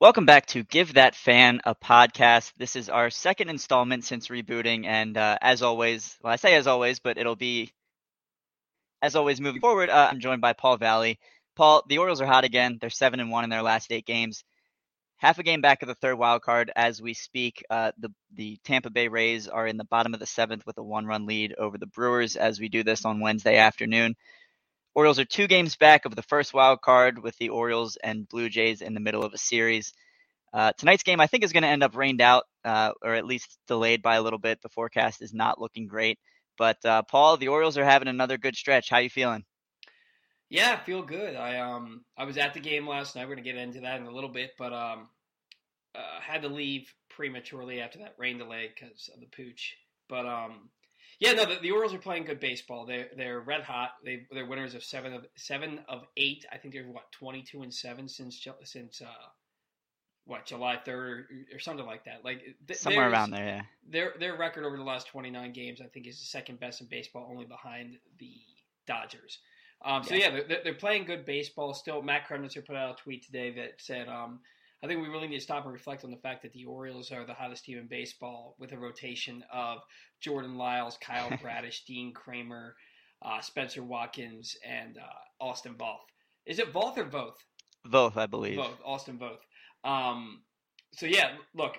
Welcome back to Give That Fan a podcast. This is our second installment since rebooting, and uh, as always, well, I say as always, but it'll be as always moving forward. Uh, I'm joined by Paul Valley. Paul, the Orioles are hot again. They're seven and one in their last eight games. Half a game back of the third wild card as we speak. Uh, the the Tampa Bay Rays are in the bottom of the seventh with a one run lead over the Brewers as we do this on Wednesday afternoon. Orioles are two games back of the first wild card with the Orioles and Blue Jays in the middle of a series. Uh, tonight's game, I think, is going to end up rained out uh, or at least delayed by a little bit. The forecast is not looking great. But uh, Paul, the Orioles are having another good stretch. How you feeling? Yeah, I feel good. I um I was at the game last night. We're gonna get into that in a little bit, but um uh, had to leave prematurely after that rain delay because of the pooch. But um yeah, no, the, the, Orioles are playing good baseball. They're they're red hot. They they're winners of seven of seven of eight. I think they're what twenty two and seven since since uh, what July third or, or, something like that. Like th- somewhere around there. Yeah. Their their record over the last twenty nine games, I think, is the second best in baseball, only behind the Dodgers. Um, so yeah, they're, they're, playing good baseball still. Matt Kremnitzer put out a tweet today that said um, I think we really need to stop and reflect on the fact that the Orioles are the hottest team in baseball with a rotation of Jordan Lyles, Kyle Bradish, Dean Kremer, uh, Spencer Watkins, and uh, Austin Voth. Is it Voth or Voth? Voth, I believe. Voth, Austin Voth. Um, so yeah, look,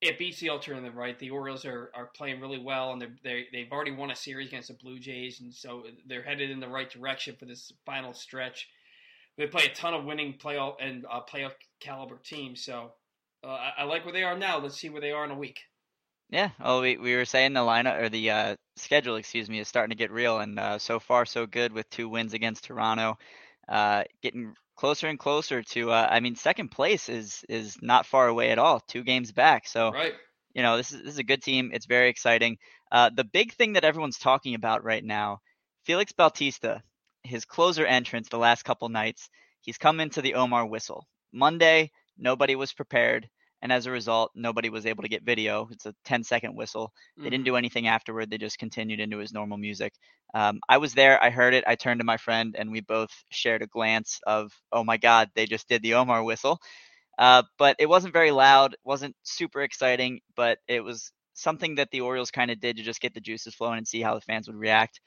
it beats the alternative, right? The Orioles are, are playing really well, and they're, they they've already won a series against the Blue Jays, and so they're headed in the right direction for this final stretch they play a ton of winning playoff and uh, playoff caliber teams. So uh, I, I, like where they are now. Let's see where they are in a week. Yeah. Oh, we we were saying the lineup or the uh, schedule, excuse me, is starting to get real, and uh, so far so good with two wins against Toronto. Uh, getting closer and closer to. Uh, I mean, second place is is not far away at all. Two games back. So. Right. You know, this is this is a good team. It's very exciting. the big thing that everyone's talking about right now, Felix Bautista his closer entrance the last couple nights, he's come into the Omar whistle. Monday, nobody was prepared, and as a result, nobody was able to get video. It's a 10 second whistle. They didn't mm-hmm. do anything afterward. They just continued into his normal music. Um, I was there. I heard it. I turned to my friend, and we both shared a glance of, oh my God, they just did the Omar whistle. Uh, but it wasn't very loud. wasn't super exciting, but it was something that the Orioles kind of did to just get the juices flowing and see how the fans would react.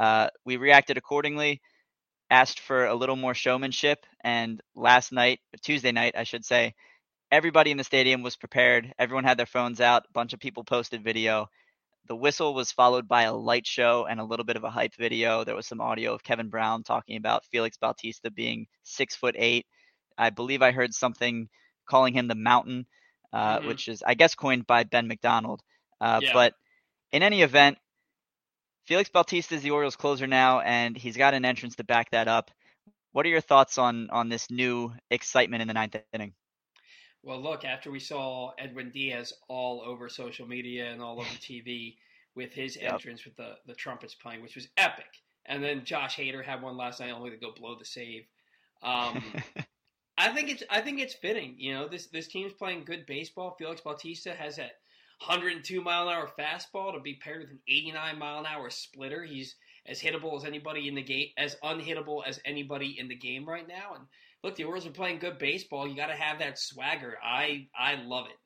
Uh, we reacted accordingly, asked for a little more showmanship, and last night, Tuesday night, I should say, everybody in the stadium was prepared. Everyone had their phones out. A bunch of people posted video. The whistle was followed by a light show and a little bit of a hype video. There was some audio of Kevin Brown talking about Felix Bautista being six foot eight. I believe I heard something calling him the Mountain, uh, mm-hmm. which is, I guess, coined by Ben McDonald. Uh, yeah. But in any event, Felix Bautista is the Orioles closer now, and he's got an entrance to back that up. What are your thoughts on on this new excitement in the ninth inning? Well, look, after we saw Edwin Diaz all over social media and all over TV with his yep. entrance with the, the trumpets playing, which was epic, and then Josh Hader had one last night only to go blow the save. Um, I think it's I think it's fitting. You know, this this team's playing good baseball. Felix Bautista has that 102 mile an hour fastball to be paired with an 89 mile an hour splitter. He's as hittable as anybody in the game, as unhittable as anybody in the game right now. And look, the Orioles are playing good baseball. You got to have that swagger. I I love it.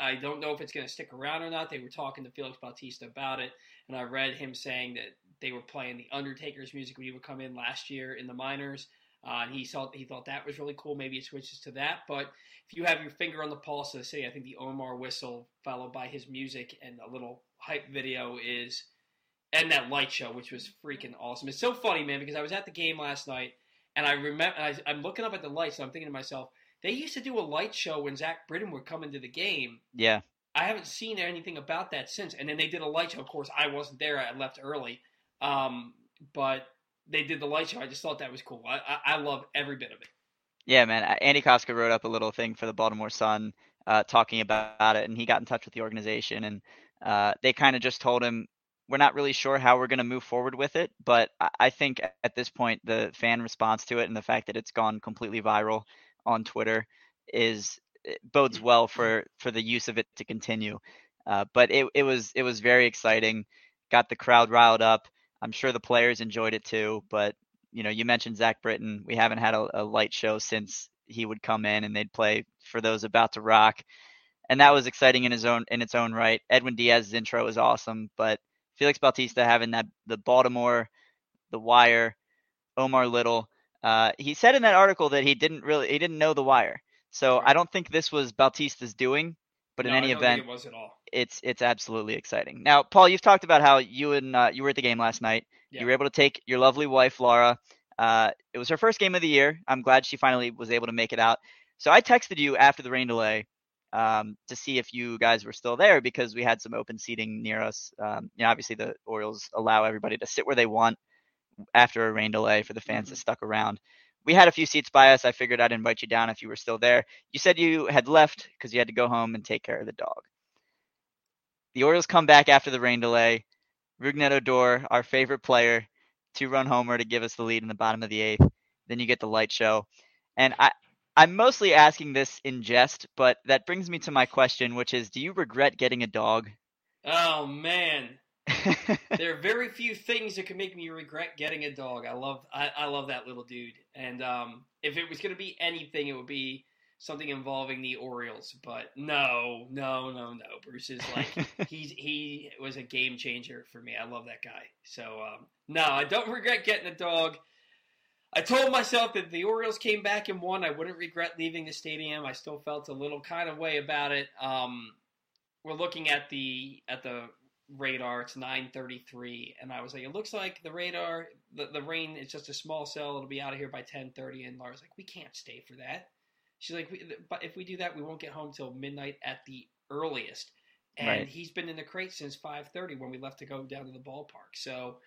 I, I don't know if it's going to stick around or not. They were talking to Felix Bautista about it, and I read him saying that they were playing the Undertaker's music when he would come in last year in the minors. Uh, and he thought he thought that was really cool. Maybe it switches to that. But if you have your finger on the pulse of the city, I think the Omar whistle followed by his music and a little hype video is, and that light show, which was freaking awesome. It's so funny, man, because I was at the game last night and I remember I, I'm looking up at the lights and I'm thinking to myself, they used to do a light show when Zach Britton would come into the game. Yeah. I haven't seen anything about that since. And then they did a light show. Of course, I wasn't there. I left early. Um, but they did the light show. I just thought that was cool. I, I, I love every bit of it. Yeah, man. Andy Kostka wrote up a little thing for the Baltimore Sun uh, talking about it, and he got in touch with the organization, and uh, they kind of just told him, "We're not really sure how we're going to move forward with it, but I think at this point, the fan response to it and the fact that it's gone completely viral on Twitter is bodes well for for the use of it to continue. Uh, but it it was it was very exciting, got the crowd riled up. I'm sure the players enjoyed it too. But you know, you mentioned Zach Britton. We haven't had a, a light show since he would come in and they'd play for those about to rock. And that was exciting in his own in its own right. Edwin Diaz's intro was awesome, but Felix Bautista having that the Baltimore, the Wire, Omar Little. Uh, he said in that article that he didn't really he didn't know the Wire, so. I don't think this was Bautista's doing. But no, in any event, it was at all. It's it's absolutely exciting. Now, Paul, you've talked about how you and uh, you were at the game last night. Yeah. You were able to take your lovely wife Laura. Uh, it was her first game of the year. I'm glad she finally was able to make it out. So I texted you after the rain delay um, to see if you guys were still there because we had some open seating near us. Um, you know, obviously the Orioles allow everybody to sit where they want after a rain delay for the fans mm-hmm. that stuck around. We had a few seats by us. I figured I'd invite you down if you were still there. You said you had left because you had to go home and take care of the dog. The Orioles come back after the rain delay. Rougned Odor, our favorite player, two run homer to give us the lead in the bottom of the eighth. Then you get the light show. And I, I'm mostly asking this in jest, but that brings me to my question, which is do you regret getting a dog? Oh, man. there are very few things that can make me regret getting a dog. I love I, I love that little dude. And um, if it was going to be anything, it would be something involving the Orioles. But no, no, no, no. Bruce is like he's he was a game changer for me. I love that guy. So um, no, I don't regret getting a dog. I told myself that the Orioles came back and won. I wouldn't regret leaving the stadium. I still felt a little kind of way about it. Um, we're looking at the at the radar. It's 9:33, and I was like, it looks like the radar, the, the rain is just a small cell. It'll be out of here by 10:30. And Laura's like, we can't stay for that. She's like, but if we do that, we won't get home till midnight at the earliest. And right. he's been in the crate since 5:30 when we left to go down to the ballpark. So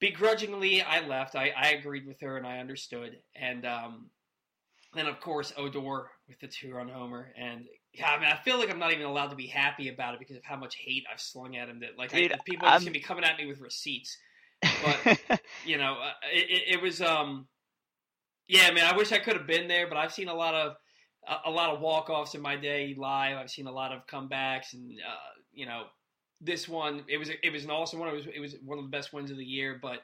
begrudgingly, I left. I, I agreed with her and I understood. And um, then, of course, Odor with the two-run homer. And yeah, I mean, I feel like I'm not even allowed to be happy about it because of how much hate I've slung at him. That like Dude, I, people are just gonna be coming at me with receipts. But you know, uh, it, it, was um, yeah, man. I wish I could have been there, but I've seen a lot of a, a lot of walk offs in my day live. I've seen a lot of comebacks, and uh, you know, this one it was it was an awesome one. It was it was one of the best wins of the year, but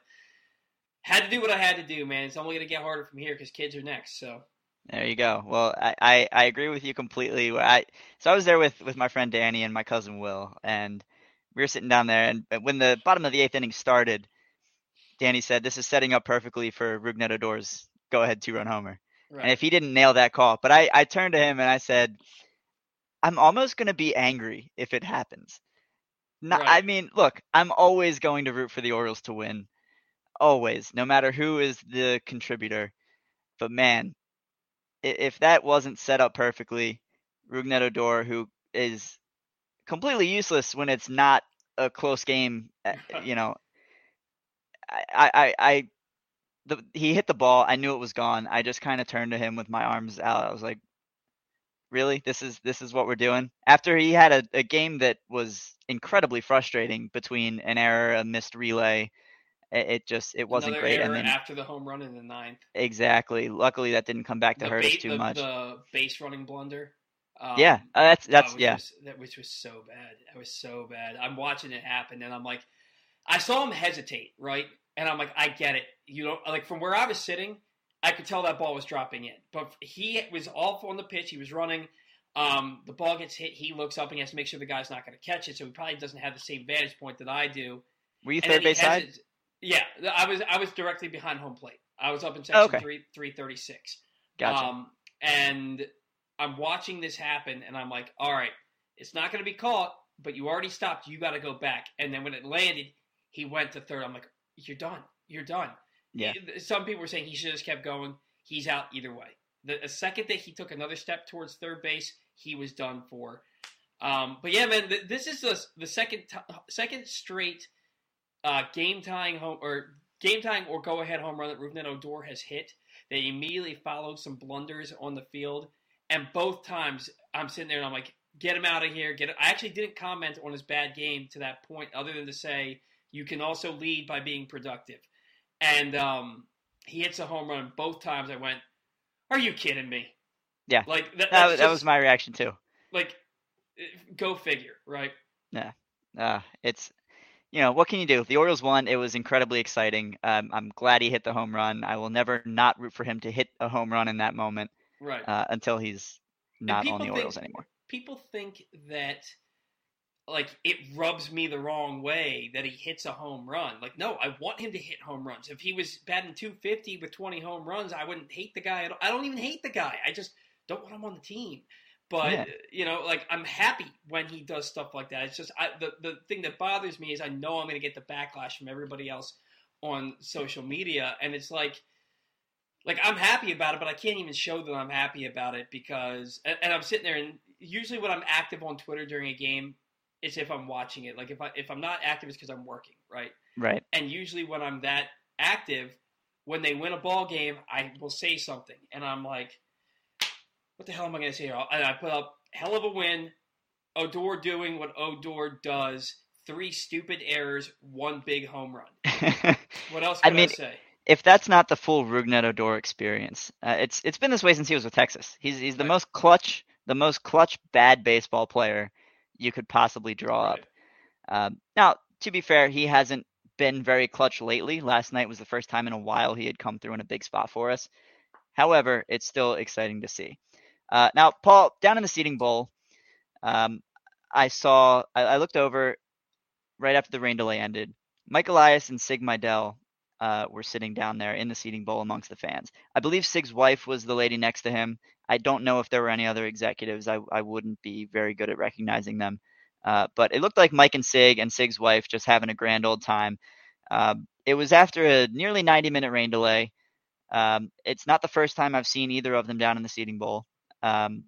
had to do what I had to do, man. It's only going to get harder from here because kids are next. So there you go. Well, I, I, I, agree with you completely. I so I was there with with my friend Danny and my cousin Will, and we were sitting down there. And when the bottom of the eighth inning started, Danny said, "This is setting up perfectly for Rougned Odor's go ahead two run homer." Right. And if he didn't nail that call, but I I turned to him and I said, "I'm almost going to be angry if it happens." Not, right. I mean, look, I'm always going to root for the Orioles to win, always, no matter who is the contributor. But man, if that wasn't set up perfectly, Rougned Odor, who is completely useless when it's not a close game, eh, you know, I, I, I, the, he hit the ball. I knew it was gone. I just kind of turned to him with my arms out. I was like, really? This is this is what we're doing? After he had a, a game that was incredibly frustrating between an error, a missed relay, it just it wasn't Another great. and then after the home run in the ninth, exactly. Luckily, that didn't come back to the hurt us too the, much. The base running blunder. Um, yeah, uh, that's that's which yeah. Was, that which was so bad. That was so bad. I'm watching it happen, and I'm like, I saw him hesitate, right? And I'm like, I get it. You know, like from where I was sitting, I could tell that ball was dropping in. But he was off on the pitch. He was running. Um, the ball gets hit. He looks up and he has to make sure the guy's not going to catch it. So he probably doesn't have the same vantage point that I do. Were you third base side? Yeah, I was. I was directly behind home plate. I was up in section okay. three three thirty six. Gotcha. Um, and I'm watching this happen, and I'm like, all right, it's not going to be caught, but you already stopped. You got to go back. And then when it landed, he went to third. I'm like, you're done. You're done. Yeah. Some people were saying he should have just kept going. He's out either way. The, the second that he took another step towards third base, he was done for. Um, but yeah, man, th- this is the, the second t- second straight uh, game tying home or game tying or go ahead home run that Rougned Odor has hit. They immediately followed some blunders on the field, and both times I'm sitting there and I'm like, get him out of here. Get it. I actually didn't comment on his bad game to that point, other than to say you can also lead by being productive. And um, he hits a home run both times. I went, "Are you kidding me?" Yeah, like that. That, just, that was my reaction too. Like, go figure, right? Yeah, uh, it's you know, what can you do? The Orioles won. It was incredibly exciting. Um, I'm glad he hit the home run. I will never not root for him to hit a home run in that moment. right uh, until he's not on the think- Orioles anymore. people think that like it rubs me the wrong way that he hits a home run. Like, no, I want him to hit home runs. If he was batting 250 with 20 home runs, I wouldn't hate the guy. At all. I don't even hate the guy. I just don't want him on the team. But Yeah. you know, like I'm happy when he does stuff like that. It's just I, the the thing that bothers me is I know I'm going to get the backlash from everybody else on social media, and it's like like I'm happy about it, but I can't even show that I'm happy about it because and, and I'm sitting there and usually when I'm active on Twitter during a game, it's if I'm watching it. Like if I if I'm not active, it's because I'm working, right? Right. And usually when I'm that active, when they win a ball game, I will say something, and I'm like, what the hell am I going to say here? And I put up hell of a win, Odor doing what Odor does, three stupid errors, one big home run. What else I can I, mean, say? if that's not the full Rougned Odor experience, uh, it's it's been this way since he was with Texas. He's he's the Right. most clutch, the most clutch bad baseball player you could possibly draw up. Um, now, to be fair, he hasn't been very clutch lately. Last night was the first time in a while he had come through in a big spot for us. However, it's still exciting to see. Uh, now, Paul, down in the seating bowl, um, I saw, I, I looked over right after the rain delay ended. Mike Elias and Sig Mejdal uh, were sitting down there in the seating bowl amongst the fans. I believe Sig's wife was the lady next to him. I don't know if there were any other executives. I, I wouldn't be very good at recognizing them. Uh, but it looked like Mike and Sig and Sig's wife just having a grand old time. Um, it was after a nearly 90 minute rain delay. Um, it's not the first time I've seen either of them down in the seating bowl. Um,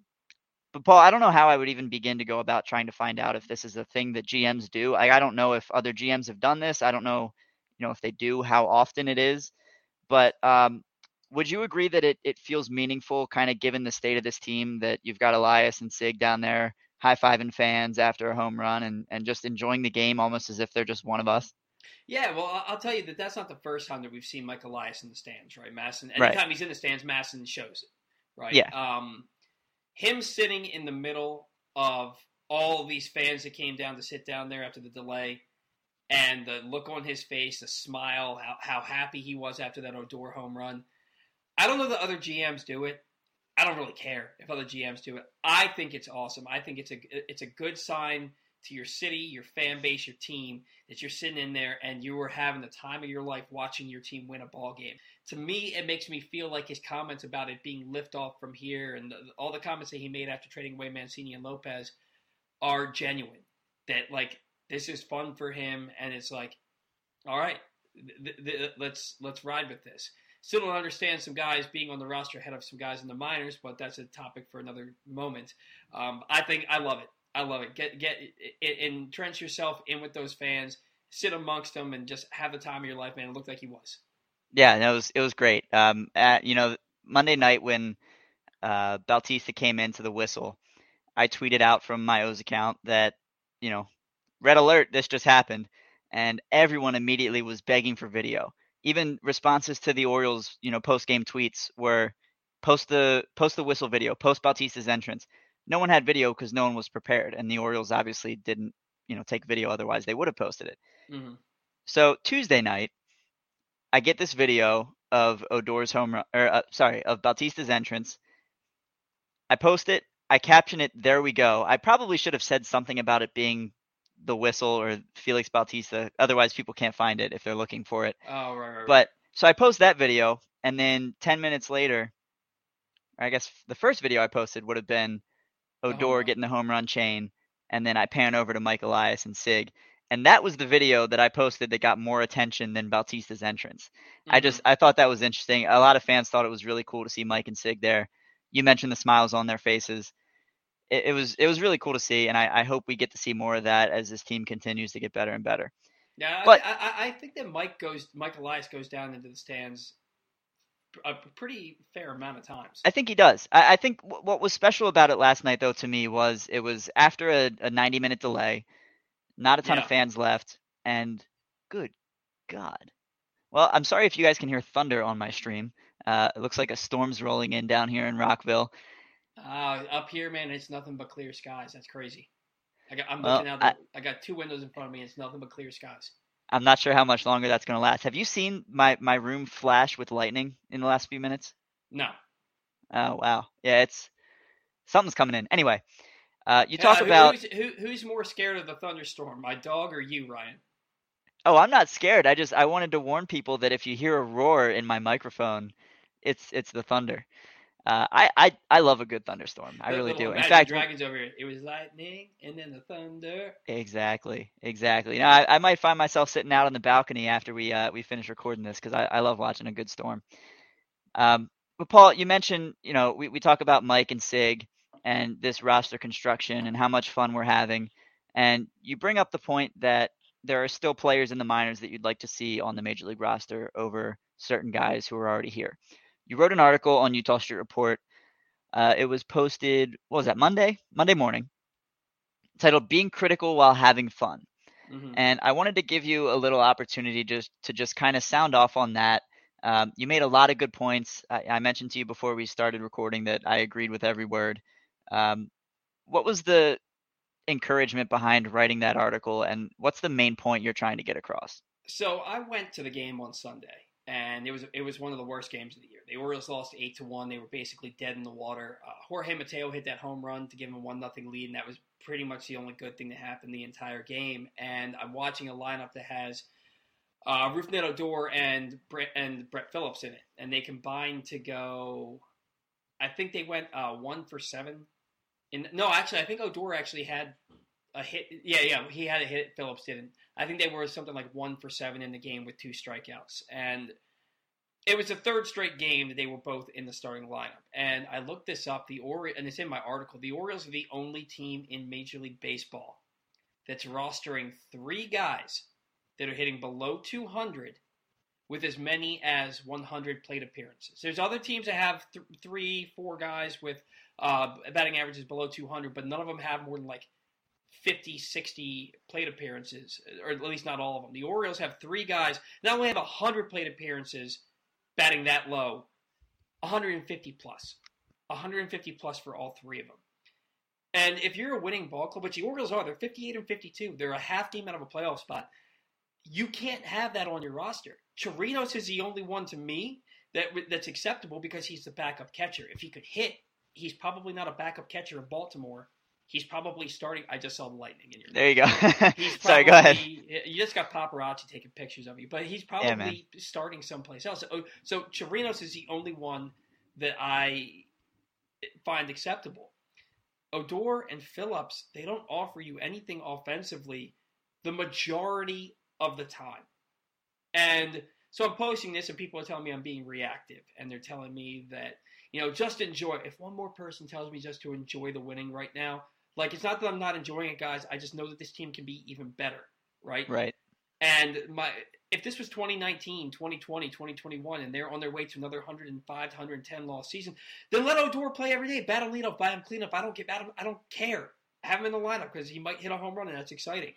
but Paul, I don't know how I would even begin to go about trying to find out if this is a thing that GMs do. Like, I don't know if other GMs have done this. I don't know, you know, if they do, how often it is. But um, would you agree that it, it feels meaningful, kind of given the state of this team, that you've got Elias and Sig down there high fiving fans after a home run and, and just enjoying the game almost as if they're just one of us? Yeah, well, I- I'll tell you that that's not the first time that we've seen Mike Elias in the stands, right? MASN. Right. Anytime he's in the stands, MASN shows it, right? Yeah. Um, him sitting in the middle of all these fans that came down to sit down there after the delay, and the look on his face, the smile, how how happy he was after that Odor home run. I don't know that other GMs do it. I don't really care if other GMs do it. I think it's awesome. I think it's a it's a good sign to your city, your fan base, your team that you're sitting in there and you were having the time of your life watching your team win a ball game. To me, it makes me feel like his comments about it being lift off from here and the, all the comments that he made after trading away Mancini and Lopez are genuine. That like this is fun for him, and it's like, all right, th- th- let's let's ride with this. Still don't understand some guys being on the roster ahead of some guys in the minors, but that's a topic for another moment. Um, I think I love it. I love it. Get get entrench yourself in with those fans, sit amongst them, and just have the time of your life, man. It looked like he was. Yeah, no, it was it was great. Um, at, you know, Monday night when uh, Bautista came into the whistle, I tweeted out from my O's account that you know, red alert, this just happened, and everyone immediately was begging for video. Even responses to the Orioles, you know, post game tweets were post the post the whistle video, post Bautista's entrance. No one had video because no one was prepared, and the Orioles obviously didn't, you know, take video. Otherwise, they would have posted it. Mm-hmm. So Tuesday night, I get this video of Odor's home run, or uh, sorry, of Bautista's entrance. I post it. I caption it. There we go. I probably should have said something about it being the whistle or Felix Bautista. Otherwise, people can't find it if they're looking for it. Oh right, right. But so I post that video, and then ten minutes later, or I guess the first video I posted would have been Odor run. getting the home run chain, and then I pan over to Mike Elias and Sig, and that was the video that I posted that got more attention than Bautista's entrance. I Mhm. just I thought that was interesting. A lot of fans thought it was really cool to see Mike and Sig there. You mentioned the smiles on their faces. It, it was it was really cool to see, and I, I hope we get to see more of that as this team continues to get better and better. Yeah, But- I, I, I think that Mike goes, Mike Elias goes down into the stands a pretty fair amount of times. I think he does. I, I think w- what was special about it last night, though, to me was it was after a, a 90 minute delay, not a ton Yeah. of fans left, and good God. Well, I'm sorry if you guys can hear thunder on my stream. Uh, it looks like a storm's rolling in down here in Rockville. Uh, up here, man, it's nothing but clear skies. That's crazy. I got, I'm Well, looking out. The, I, got two windows in front of me. It's nothing but clear skies. I'm not sure how much longer that's going to last. Have you seen my, my room flash with lightning in the last few minutes? No, Oh wow, yeah, it's something's coming in. Anyway, uh, you Uh, talk who- about. who's, who, who's more scared of the thunderstorm, my dog or you, Ryan? Oh, I'm not scared. I just I wanted to warn people that if you hear a roar in my microphone, it's it's the thunder. Uh, I, I I love a good thunderstorm. I The really do. In fact, Dragons over here. It was lightning and then the thunder. exactly, exactly. Now I, I might find myself sitting out on the balcony after we uh we finish recording this because I, I love watching a good storm. Um, but Paul, you mentioned you know we we talk about Mike and Sig and this roster construction and how much fun we're having, and you bring up the point that there are still players in the minors that you'd like to see on the major league roster over certain guys who are already here. You wrote an article on Eutaw Street Report. Uh, it was posted, what was that, Monday? Monday morning, titled Being Critical While Having Fun. Mhm. And I wanted to give you a little opportunity just to just kind of sound off on that. Um, you made a lot of good points. I, I mentioned to you before we started recording that I agreed with every word. Um, what was the encouragement behind writing that article, and what's the main point you're trying to get across? So I went to the game on Sunday, and it was it was one of the worst games of the year. The Orioles lost eight to one. They were basically dead in the water. Uh, Jorge Mateo hit that home run to give them a one nothing lead, and that was pretty much the only good thing that happened the entire game. And I'm watching a lineup that has uh, Rougned Odor and Brett and Brett Phillips in it, and they combined to go. I think they went uh, one for seven. No, actually, I think Odor actually had a hit. Yeah, yeah, he had a hit. Phillips didn't. I think they were something like one for seven in the game with two strikeouts, and it was the third straight game that they were both in the starting lineup. And I looked this up. The Ori- and it's in my article. The Orioles are the only team in Major League Baseball that's rostering three guys that are hitting below 200 with as many as 100 plate appearances. There's other teams that have th- three, four guys with uh, batting averages below 200, but none of them have more than like 50, 60 plate appearances, or at least not all of them. The Orioles have three guys, not only have 100 plate appearances batting that low, 150 plus. 150 plus for all three of them. And if you're a winning ball club, which the Orioles are, they're 58 and 52, they're a half game out of a playoff spot. You can't have that on your roster. Chirinos is the only one to me that that's acceptable because he's the backup catcher. If he could hit, he's probably not a backup catcher in Baltimore. He's probably starting. I just saw the lightning in your. There you go. He's Sorry, go ahead. You just got paparazzi taking pictures of you, but he's Yeah, probably starting someplace else. So, so Chirinos is the only one that I find acceptable. Odor and Phillips, they don't offer you anything offensively the majority of the time. And so I'm posting this, and people are telling me I'm being reactive, and they're telling me that you know just enjoy. If one more person tells me just to enjoy the winning right now, like it's not that I'm not enjoying it, guys. I just know that this team can be even better, right? right. And my if this was 2019, 2020, 2021, and they're on their way to another 105 110 loss season, then let Odor play every day. Bat him leadoff, bat him cleanup. I don't get, him, I don't care. Have him in the lineup because he might hit a home run, and that's exciting.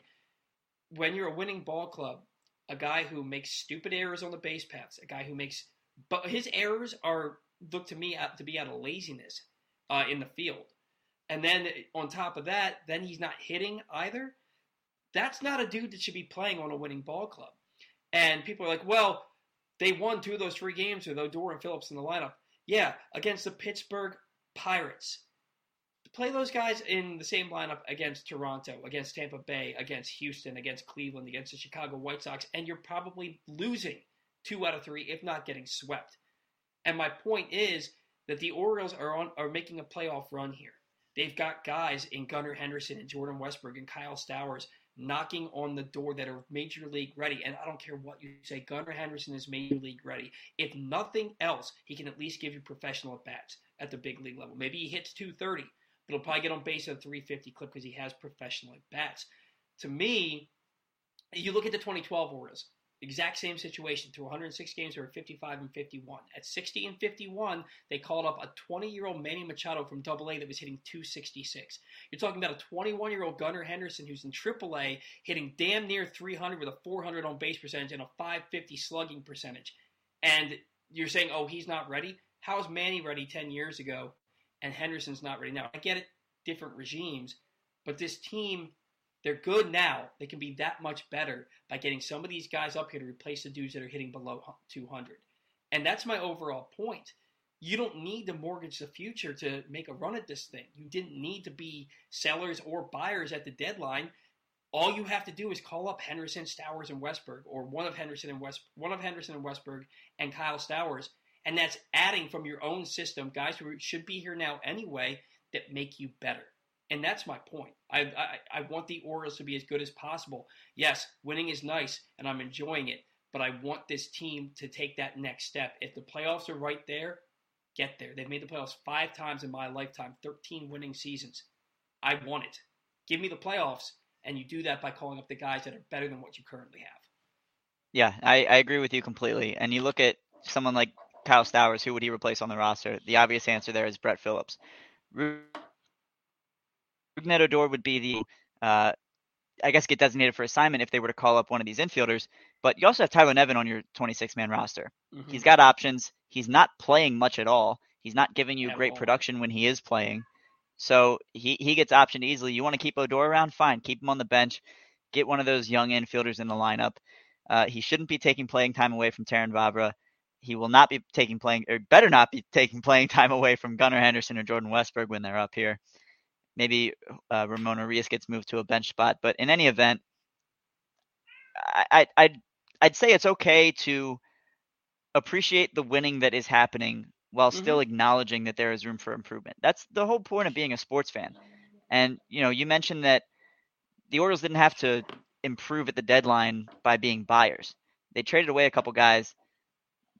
When you're a winning ball club, a guy who makes stupid errors on the base paths, a guy who makes, but his errors are look to me to be out of laziness uh, in the field. And then on top of that, then he's not hitting either. That's not a dude that should be playing on a winning ball club. And people are like, well, they won two of those three games with Odor and Phillips in the lineup. Yeah, against the Pittsburgh Pirates. Play those guys in the same lineup against Toronto, against Tampa Bay, against Houston, against Cleveland, against the Chicago White Sox, and you're probably losing two out of three, if not getting swept. And my point is that the Orioles are on are making a playoff run here. They've got guys in Gunnar Henderson and Jordan Westburg and Kyle Stowers knocking on the door that are major league ready. And I don't care what you say, Gunnar Henderson is major league ready. If nothing else, he can at least give you professional at bats at the big league level. Maybe he hits 230, but he'll probably get on base at a 350 clip because he has professional at bats. To me, you look at the 2012 Orioles. Exact same situation. Through 106 games, they were 55 and 51. At 60 and 51, they called up a 20-year-old Manny Machado from Double A that was hitting 266. You're talking about a 21-year-old Gunnar Henderson who's in Triple A hitting damn near 300 with a 400 on base percentage and a 550 slugging percentage. And you're saying, oh, he's not ready? How was Manny ready 10 years ago and Henderson's not ready now? I get it, different regimes, but this team they're good now. They can be that much better by getting some of these guys up here to replace the dudes that are hitting below 200. And that's my overall point. You don't need to mortgage the future to make a run at this thing. You didn't need to be sellers or buyers at the deadline. All you have to do is call up Henderson, Stowers, and Westburg, or one of Henderson and West, one of Henderson and Westburg, and Kyle Stowers, and that's adding from your own system guys who should be here now anyway that make you better. And that's my point. I, I, I want the Orioles to be as good as possible. Yes, winning is nice, and I'm enjoying it. But I want this team to take that next step. If the playoffs are right there, get there. They've made the playoffs five times in my lifetime, 13 winning seasons. I want it. Give me the playoffs, and you do that by calling up the guys that are better than what you currently have. Yeah, I, I agree with you completely. And you look at someone like Kyle Stowers, who would he replace on the roster? The obvious answer there is Brett Phillips. Rougned Odor would be the, uh, I guess, get designated for assignment if they were to call up one of these infielders. But you also have Tyler Nevin on your 26 man roster. Mm-hmm. He's got options. He's not playing much at all. He's not giving you at great all. production when he is playing. So he, he gets optioned easily. You want to keep Odor around? Fine. Keep him on the bench. Get one of those young infielders in the lineup. Uh, he shouldn't be taking playing time away from Terrin Vavra. He will not be taking playing, or better not be taking playing time away from Gunnar Henderson or Jordan Westburg when they're up here. Maybe uh, Ramon Urias gets moved to a bench spot, but in any event, I, I, I'd I'd say it's okay to appreciate the winning that is happening while mm-hmm. still acknowledging that there is room for improvement. That's the whole point of being a sports fan. And you know, you mentioned that the Orioles didn't have to improve at the deadline by being buyers. They traded away a couple guys.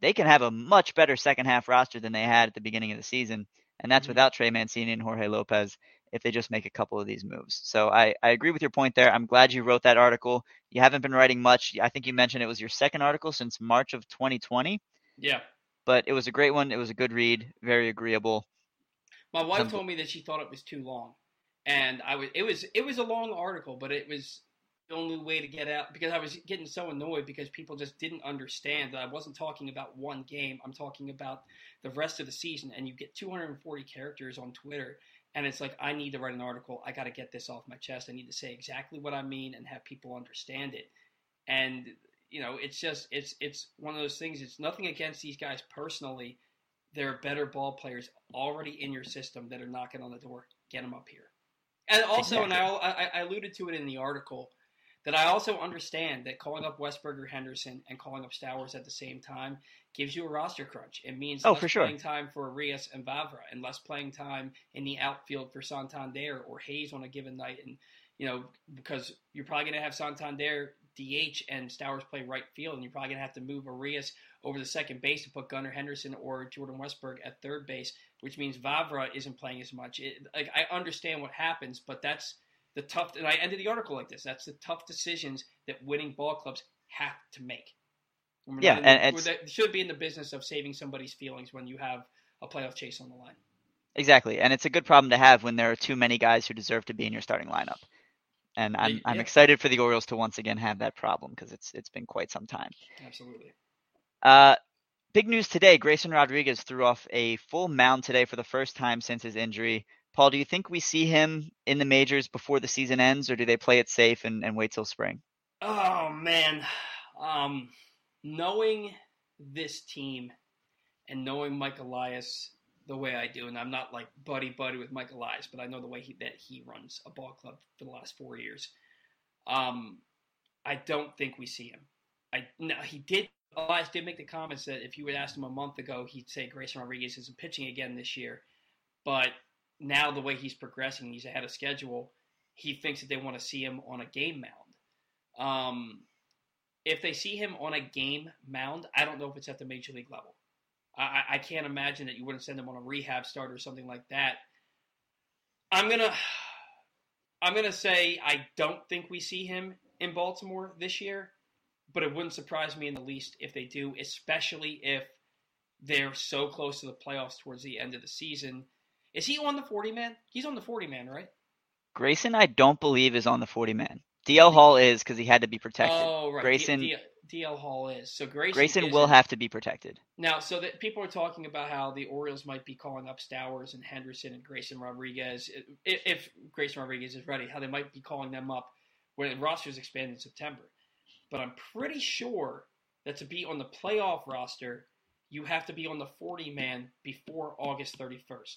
They can have a much better second half roster than they had at the beginning of the season, and that's mm-hmm. without Trey Mancini and Jorge Lopez if they just make a couple of these moves. So I, I agree with your point there. I'm glad you wrote that article. You haven't been writing much. I think you mentioned it was your second article since March of 2020. Yeah. But it was a great one. It was a good read, very agreeable. My wife um, told me that she thought it was too long. And I was it was it was a long article, but it was the only way to get out because I was getting so annoyed because people just didn't understand that I wasn't talking about one game. I'm talking about the rest of the season and you get 240 characters on Twitter and it's like I need to write an article. I got to get this off my chest. I need to say exactly what I mean and have people understand it. And you know, it's just it's it's one of those things. It's nothing against these guys personally. There are better ball players already in your system that are knocking on the door. Get them up here. And also, exactly. and I, I alluded to it in the article that I also understand that calling up Westburger Henderson and calling up Stowers at the same time gives you a roster crunch. It means oh, less for sure. playing time for Urias and Vavra and less playing time in the outfield for Santander or Hayes on a given night. And, you know, because you're probably going to have Santander DH and Stowers play right field, and you're probably going to have to move Urias over the second base to put Gunnar Henderson or Jordan Westburg at third base, which means Vavra isn't playing as much. It, like I understand what happens, but that's the tough. And I ended the article like this. That's the tough decisions that winning ball clubs have to make. yeah, the, and it should be in the business of saving somebody's feelings when you have a playoff chase on the line. Exactly, and it's a good problem to have when there are too many guys who deserve to be in your starting lineup. And I'm yeah. I'm excited for the Orioles to once again have that problem because it's it's been quite some time. Absolutely. Uh, big news today: Grayson Rodriguez threw off a full mound today for the first time since his injury. Paul, do you think we see him in the majors before the season ends, or do they play it safe and, and wait till spring? Oh man, um, knowing this team and knowing Mike Elias the way I do, and I'm not like buddy buddy with Mike Elias, but I know the way he, that he runs a ball club for the last four years. Um, I don't think we see him. I no, he did. Elias did make the comments that if you had asked him a month ago, he'd say Grayson Rodriguez isn't pitching again this year. But now the way he's progressing, he's ahead of schedule. He thinks that they want to see him on a game mound. Um, if they see him on a game mound, I don't know if it's at the major league level. I, I can't imagine that you wouldn't send him on a rehab start or something like that. I'm gonna, I'm gonna say I don't think we see him in Baltimore this year, but it wouldn't surprise me in the least if they do, especially if they're so close to the playoffs towards the end of the season is he on the 40 man? He's on the 40 man, right? Grayson, I don't believe, is on the 40 man. DL Hall is because he had to be protected. Oh, right. Grayson. D- D- DL Hall is. So Grayson, Grayson will have to be protected. Now, so that people are talking about how the Orioles might be calling up Stowers and Henderson and Grayson Rodriguez if, if Grayson Rodriguez is ready, how they might be calling them up when the rosters expand in September. But I'm pretty sure that to be on the playoff roster, you have to be on the 40 man before August 31st.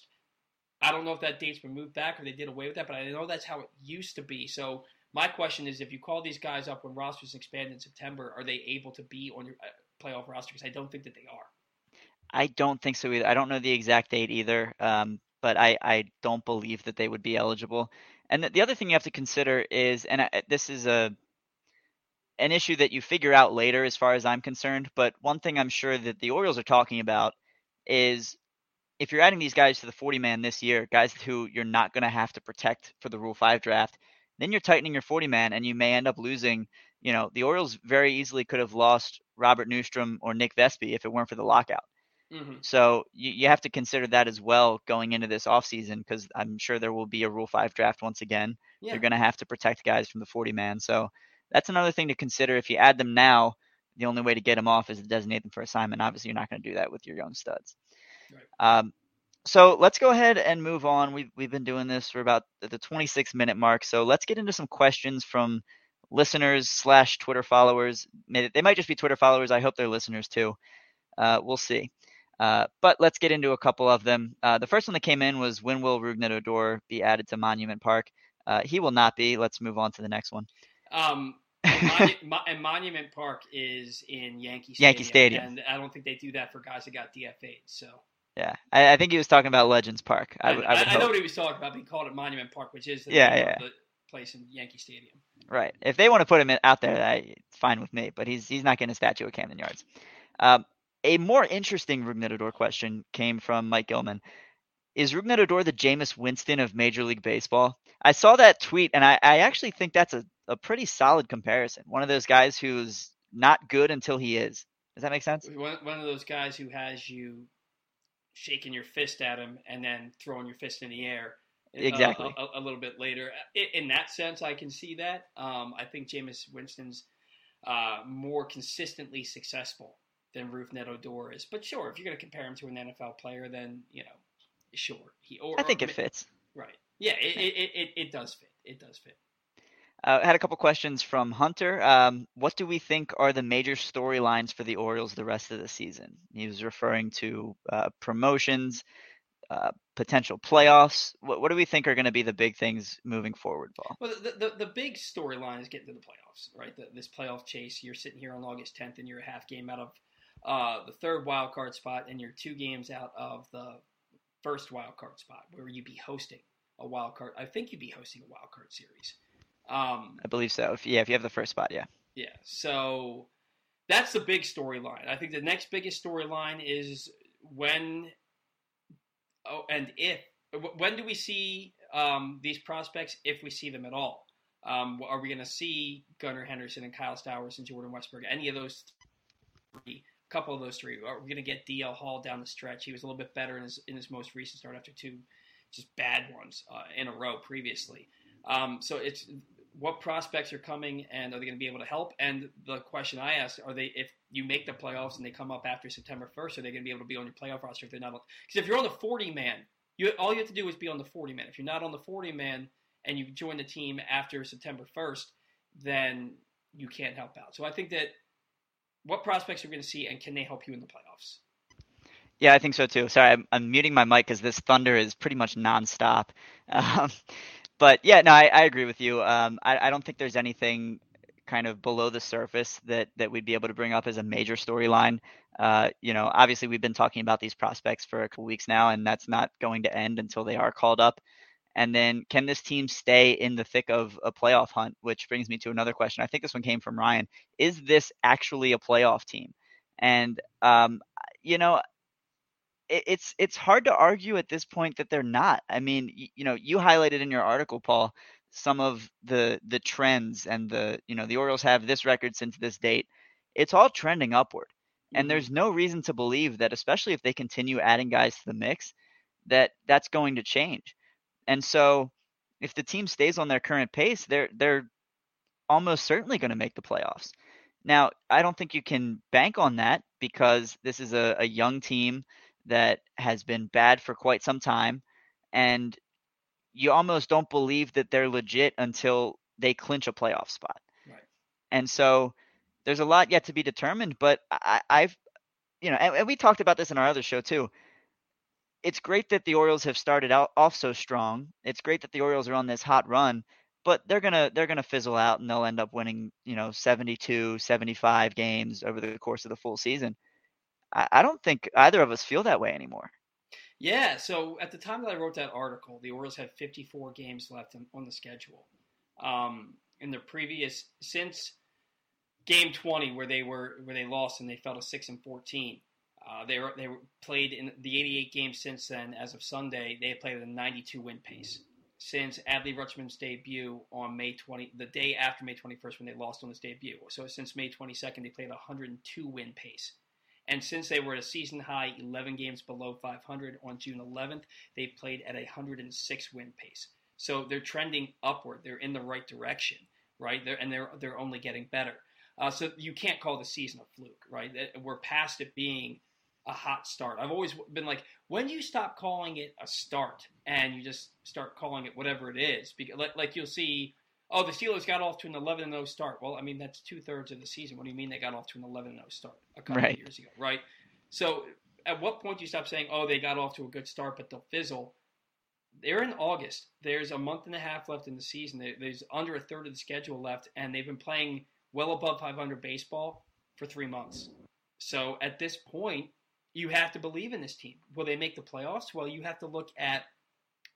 I don't know if that date's been moved back or they did away with that, but I know that's how it used to be. So my question is, if you call these guys up when rosters expand in September, are they able to be on your uh, playoff roster? Because I don't think that they are. I don't think so either. I don't know the exact date either, um, but I, I don't believe that they would be eligible. And the, the other thing you have to consider is, and I, this is a an issue that you figure out later, as far as I'm concerned. But one thing I'm sure that the Orioles are talking about is if you're adding these guys to the 40 man this year, guys who you're not going to have to protect for the Rule 5 draft, then you're tightening your 40 man and you may end up losing. You know, the Orioles very easily could have lost Robert Neustrom or Nick Vespi if it weren't for the lockout. Mm-hmm. So you, you have to consider that as well going into this offseason because I'm sure there will be a Rule 5 draft once again. Yeah. You're going to have to protect guys from the 40 man. So that's another thing to consider. If you add them now, the only way to get them off is to designate them for assignment. Obviously, you're not going to do that with your young studs. Um, so let's go ahead and move on. We've we've been doing this for about the 26 minute mark. So let's get into some questions from listeners slash Twitter followers. They might just be Twitter followers. I hope they're listeners too. Uh, we'll see. Uh, but let's get into a couple of them. Uh, the first one that came in was when will Rougned Odor be added to Monument Park? Uh, he will not be. Let's move on to the next one. Um, and, and Monument Park is in Yankee Stadium, Yankee Stadium, and I don't think they do that for guys that got DFA'd. So yeah, I, I think he was talking about Legends Park. I, I, I, I know what he was talking about. He called it Monument Park, which is the yeah, yeah. the place in Yankee Stadium. Right. If they want to put him out there, it's fine with me. But he's he's not getting a statue at Camden Yards. Um, a more interesting Odor question came from Mike Gilman. Is Odor the Jameis Winston of Major League Baseball? I saw that tweet, and I, I actually think that's a a pretty solid comparison. One of those guys who's not good until he is. Does that make sense? One, one of those guys who has you shaking your fist at him and then throwing your fist in the air. Uh, exactly. A, a, a little bit later. In that sense, I can see that. Um, I think Jameis Winston's uh, more consistently successful than Rougned Odor is. But sure, if you're going to compare him to an NFL player, then you know, sure. He. Or, I think or, it fits. Right. Yeah, it, it, it, it does fit. It does fit. Uh, had a couple questions from Hunter. Um, what do we think are the major storylines for the Orioles the rest of the season? He was referring to uh, promotions, uh, potential playoffs. What, what, do we think are going to be the big things moving forward, Paul? Well, the, the, the big storyline is getting to the playoffs, right? The, this playoff chase. You're sitting here on August 10th, and you're a half game out of uh, the third wild card spot, and you're two games out of the first wild card spot, where you'd be hosting a wild card. I think you'd be hosting a wild card series. Um, I believe so. If, yeah, if you have the first spot, yeah. Yeah. So that's the big storyline. I think the next biggest storyline is when, oh, and if when do we see um, these prospects? If we see them at all, um, are we going to see Gunnar Henderson and Kyle Stowers and Jordan Westburg? Any of those three? A couple of those three. Are we going to get DL Hall down the stretch? He was a little bit better in his in his most recent start after two just bad ones uh, in a row previously. Um, so it's what prospects are coming and are they going to be able to help? And the question I ask are they if you make the playoffs and they come up after September 1st, are they going to be able to be on your playoff roster if they're not? Because if you're on the 40 man, you all you have to do is be on the 40 man. If you're not on the 40 man and you join the team after September 1st, then you can't help out. So I think that what prospects are going to see and can they help you in the playoffs? Yeah, I think so too. Sorry, I'm, I'm muting my mic because this thunder is pretty much nonstop. Um, but yeah, no, I, I agree with you. Um, I, I don't think there's anything kind of below the surface that that we'd be able to bring up as a major storyline. Uh, you know, obviously we've been talking about these prospects for a couple weeks now, and that's not going to end until they are called up. And then, can this team stay in the thick of a playoff hunt? Which brings me to another question. I think this one came from Ryan. Is this actually a playoff team? And um, you know, it's it's hard to argue at this point that they're not. I mean, you, you know, you highlighted in your article, Paul, some of the the trends and the you know the Orioles have this record since this date. It's all trending upward, and mm-hmm. there's no reason to believe that, especially if they continue adding guys to the mix, that that's going to change. And so, if the team stays on their current pace, they're they're almost certainly going to make the playoffs. Now, I don't think you can bank on that because this is a, a young team that has been bad for quite some time, and you almost don't believe that they're legit until they clinch a playoff spot. Right. And so there's a lot yet to be determined, but I, I've you know, and, and we talked about this in our other show too. It's great that the Orioles have started out off so strong. It's great that the Orioles are on this hot run, but they're gonna they're gonna fizzle out and they'll end up winning you know 72 75 games over the course of the full season I, I don't think either of us feel that way anymore Yeah, so at the time that I wrote that article, the Orioles had 54 games left in, on the schedule. Um, in the previous since game 20 where they were where they lost and they fell to 6 and 14. Uh, they were they were played in the 88 games since then as of Sunday, they played at a 92 win pace. Since Adley Rutschman's debut on May 20, the day after May 21st when they lost on his debut. So since May 22nd, they played a 102 win pace. And since they were at a season high 11 games below 500 on June 11th, they played at a 106 win pace. So they're trending upward. They're in the right direction, right? They're, and they're they're only getting better. Uh, so you can't call the season a fluke, right? We're past it being a hot start. I've always been like, when do you stop calling it a start and you just start calling it whatever it is? Because like, like you'll see, oh, the Steelers got off to an 11 0 start. Well, I mean that's two thirds of the season. What do you mean they got off to an 11 0 start a couple Right. of years ago, right? So at what point do you stop saying, oh, they got off to a good start, but they'll fizzle? They're in August. There's a month and a half left in the season. There's under a third of the schedule left, and they've been playing well above 500 baseball for three months. So at this point, you have to believe in this team. Will they make the playoffs? Well, you have to look at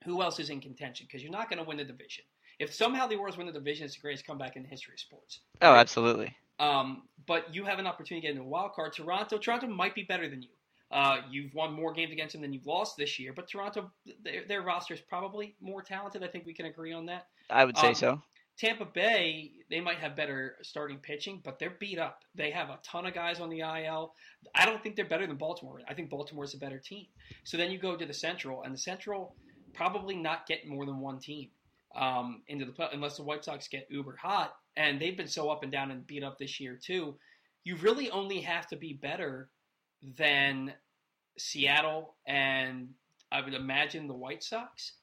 who else is in contention because you're not going to win the division. If somehow the Orioles win the division, it's the greatest comeback in the history of sports. oh absolutely Um, but you have an opportunity to get into a wild card. Toronto, Toronto might be better than you. Uh, you've won more games against them than you've lost this year, but Toronto, their, their roster is probably more talented. I think we can agree on that. i would say Um, so Tampa Bay, they might have better starting pitching, but they're beat up. They have a ton of guys on the IL. I don't think they're better than Baltimore. I think Baltimore's a better team. So then you go to the Central, and the Central probably not get more than one team um, into the unless the White Sox get uber hot, and they've been so up and down and beat up this year too. You really only have to be better than Seattle and I would imagine the White Sox.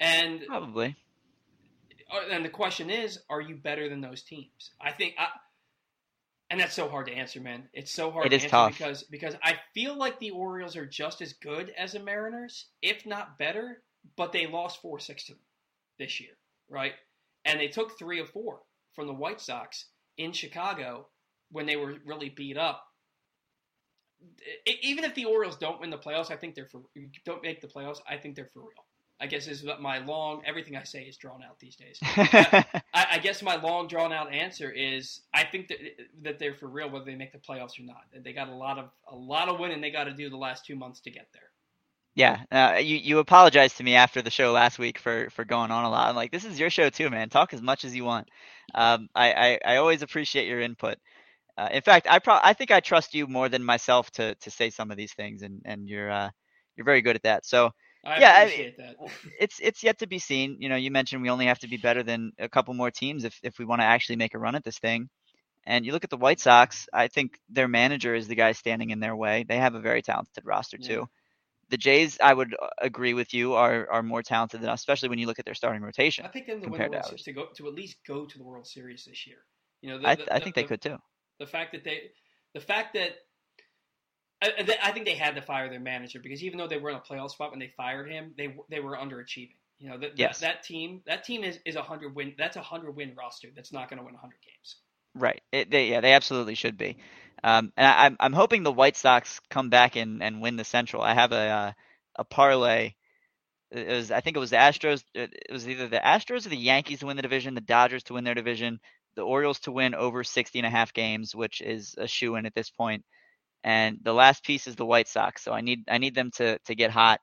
And probably uh, and the question is, are you better than those teams? I think, I, and that's so hard to answer, man. It's so hard It to is answer tough. because because I feel like the Orioles are just as good as the Mariners, if not better. But they lost four six to them this year, right? And they took three of four from the White Sox in Chicago when they were really beat up. Even if the Orioles don't win the playoffs, I think they're for don't make the playoffs. I think they're for real. I guess is what my long everything I say is drawn out these days. I, I guess my long drawn out answer is I think that that they're for real whether they make the playoffs or not. They got a lot of a lot of winning they got to do the last two months to get there. Yeah, uh, you you apologized to me after the show last week for for going on a lot. I'm like, this is your show too, man. Talk as much as you want. Um, I, I I always appreciate your input. Uh, in fact, I pro I think I trust you more than myself to to say some of these things, and and you're uh you're very good at that. So I Yeah, I- appreciate that. it's it's yet to be seen. You know, you mentioned we only have to be better than a couple more teams if if we want to actually make a run at this thing. And you look at the White Sox, I think their manager is the guy standing in their way. They have a very talented roster Yeah. The Jays, I would uh, agree with you, are are more talented than us, especially when you look at their starting rotation. I think them to win the to World. Series, to go to at least go to the World Series this year. You know, the, I the- I the- think they the- could too. The fact that they, the fact that. I, I- I think they had to fire their manager because even though they were in a playoff spot when they fired him, they they were underachieving. You know that Yes. that, that team that team is, is a hundred win. That's a hundred win roster. That's not going to win hundred games. Right. It, they, yeah, they absolutely should be. Um, and I, I'm I'm hoping the White Sox come back and, and win the Central. I have a uh, a parlay. It was I think it was the Astros. It it was either the Astros or the Yankees to win the division, the Dodgers to win their division, the Orioles to win over 60 and a half games, which is a shoe in at this point. And the last piece is the White Sox. So I need I need them to to get hot,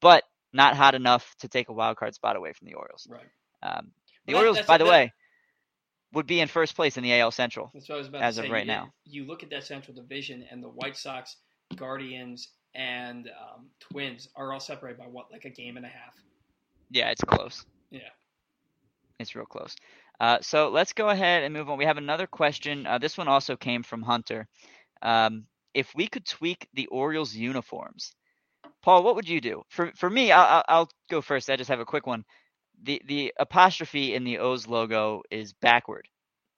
but not hot enough to take a wild card spot away from the Orioles. Right. Um, the Well, Orioles, by the that- way, would be in first place in the AL Central. That's what I was about As of right You- now. you look at that Central Division, and the White Sox, Guardians, and um, Twins are all separated by what, like a game and a half. Yeah, it's close. Yeah. It's real close. Uh, so let's go ahead and move on. We have another question. Uh, this one also came from Hunter. Um, if we could tweak the Orioles uniforms, Paul, what would you do? For for me, I'll- I'll go first. I just have a quick one. The the apostrophe in the O's logo is backward,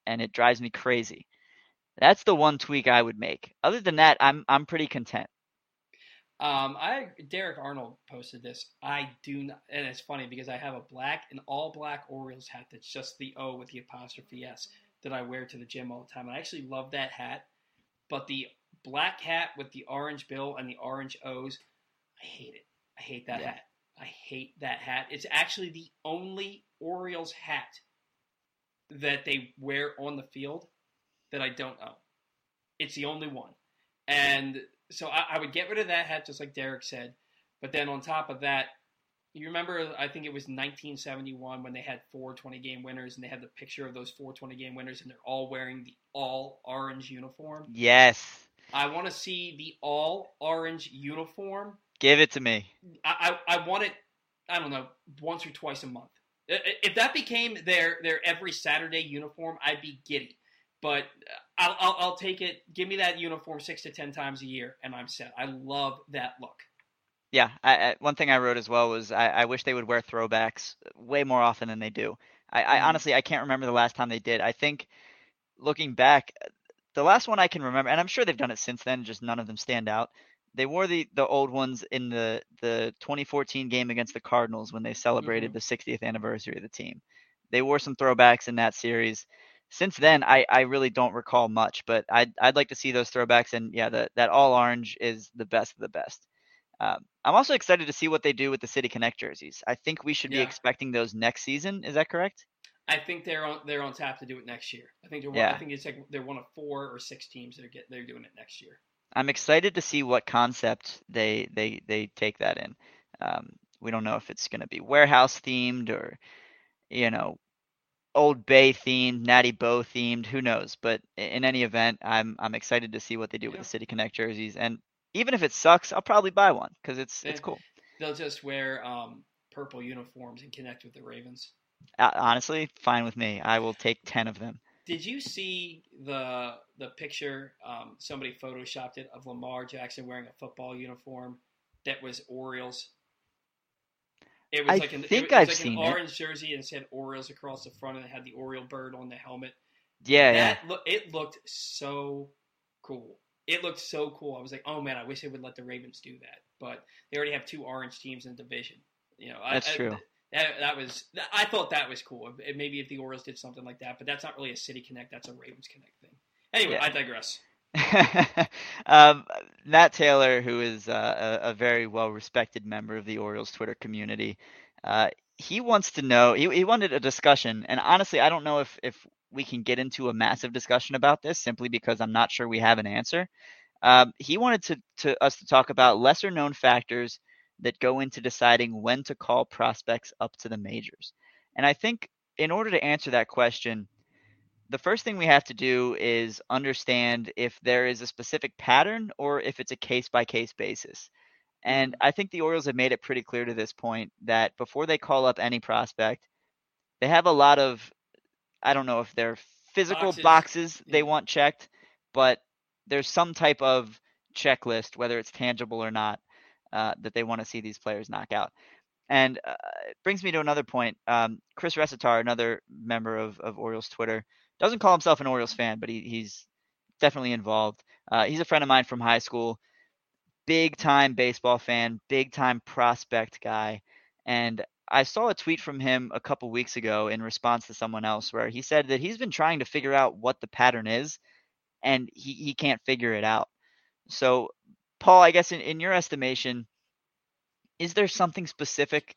and it drives me crazy. That's the one tweak I would make. Other than that, I'm I'm pretty content. Um, I Derek Arnold posted this. I do not, and it's funny because I have a black, an all black Orioles hat that's just the O with the apostrophe S that I wear to the gym all the time. I actually love that hat, but the black hat with the orange bill and the orange O's, I hate it. I hate that yeah. hat. I hate that hat. It's actually the only Orioles hat that they wear on the field that I don't own. It's the only one. And so I, I, would get rid of that hat, just like Derek said. But then on top of that, you remember, I think it was 1971 when they had four 20 game winners and they had the picture of those four 20 game winners and they're all wearing the all orange uniform? Yes. I want to see the all orange uniform. Give it to me. I, I, I want it, I don't know, once or twice a month. If that became their, their every Saturday uniform, I'd be giddy but I'll, I'll, I'll, take it. Give me that uniform six to ten times a year, and I'm set. I love that look. Yeah, I, I, one thing I wrote as well was I, I, wish they would wear throwbacks way more often than they do. I, mm-hmm. honestly I can't remember the last time they did. I think looking back, the last one I can remember, and I'm sure they've done it since then, just none of them stand out. They wore the, the old ones in the, the 2014 game against the Cardinals when they celebrated mm-hmm. the 60th anniversary of the team. They wore some throwbacks in that series since then, I, I really don't recall much, but I'd, I'd like to see those throwbacks. And yeah, the, that all orange is the best of the best. Um, I'm also excited to see what they do with the City Connect jerseys. I think we should yeah. be expecting those next season. Is that correct? I think they're on they're on tap to do it next year. I think they're one, yeah. I think it's like they're one of four or six teams that are get they're doing it next year. I'm excited to see what concept they they they take that in. Um, we don't know if it's going to be warehouse themed or you know Old Bay themed, Natty Boh themed. Who knows? But in any event, I'm I'm excited to see what they do yeah. with the City Connect jerseys. And even if it sucks, I'll probably buy one because it's it's cool. They'll just wear um, purple uniforms and connect with the Ravens. Uh, honestly, fine with me. I will take ten of them. Did you see the the picture? Um, somebody photoshopped it of Lamar Jackson wearing a football uniform that was Orioles it was I like an, think I've like seen an orange jersey and said Orioles across the front, and it had the Oriole bird on the helmet. Yeah, that yeah. Lo- it looked so cool. It looked so cool. I was like, oh man, I wish they would let the Ravens do that. But they already have two orange teams in the division. You know, that's I, true. That, that was I thought that was cool. Maybe if the Orioles did something like that, but that's not really a City Connect. That's a Ravens Connect thing. Anyway, yeah. I digress. um, Matt Taylor, who is uh, a, a, very well respected member of the Orioles Twitter community, uh, he wants to know. He, he wanted a discussion, and honestly, I don't know if if we can get into a massive discussion about this simply because I'm not sure we have an answer. Um, he wanted to, to us to talk about lesser known factors that go into deciding when to call prospects up to the majors. And I think in order to answer that question, the first thing we have to do is understand if there is a specific pattern or if it's a case by case basis. And mm-hmm. I think the Orioles have made it pretty clear to this point that before they call up any prospect, they have a lot of, I don't know if they're physical boxes, boxes they want checked, but there's some type of checklist, whether it's tangible or not, uh, that they want to see these players knock out. And uh, it brings me to another point. Um, Chris Resitar, another member of, of Orioles Twitter, doesn't call himself an Orioles fan, but he, he's definitely involved. Uh, he's a friend of mine from high school, big time baseball fan, big time prospect guy. And I saw a tweet from him a couple weeks ago in response to someone else where he said that he's been trying to figure out what the pattern is and he, he can't figure it out. So, Paul, I guess in, in your estimation, is there something specific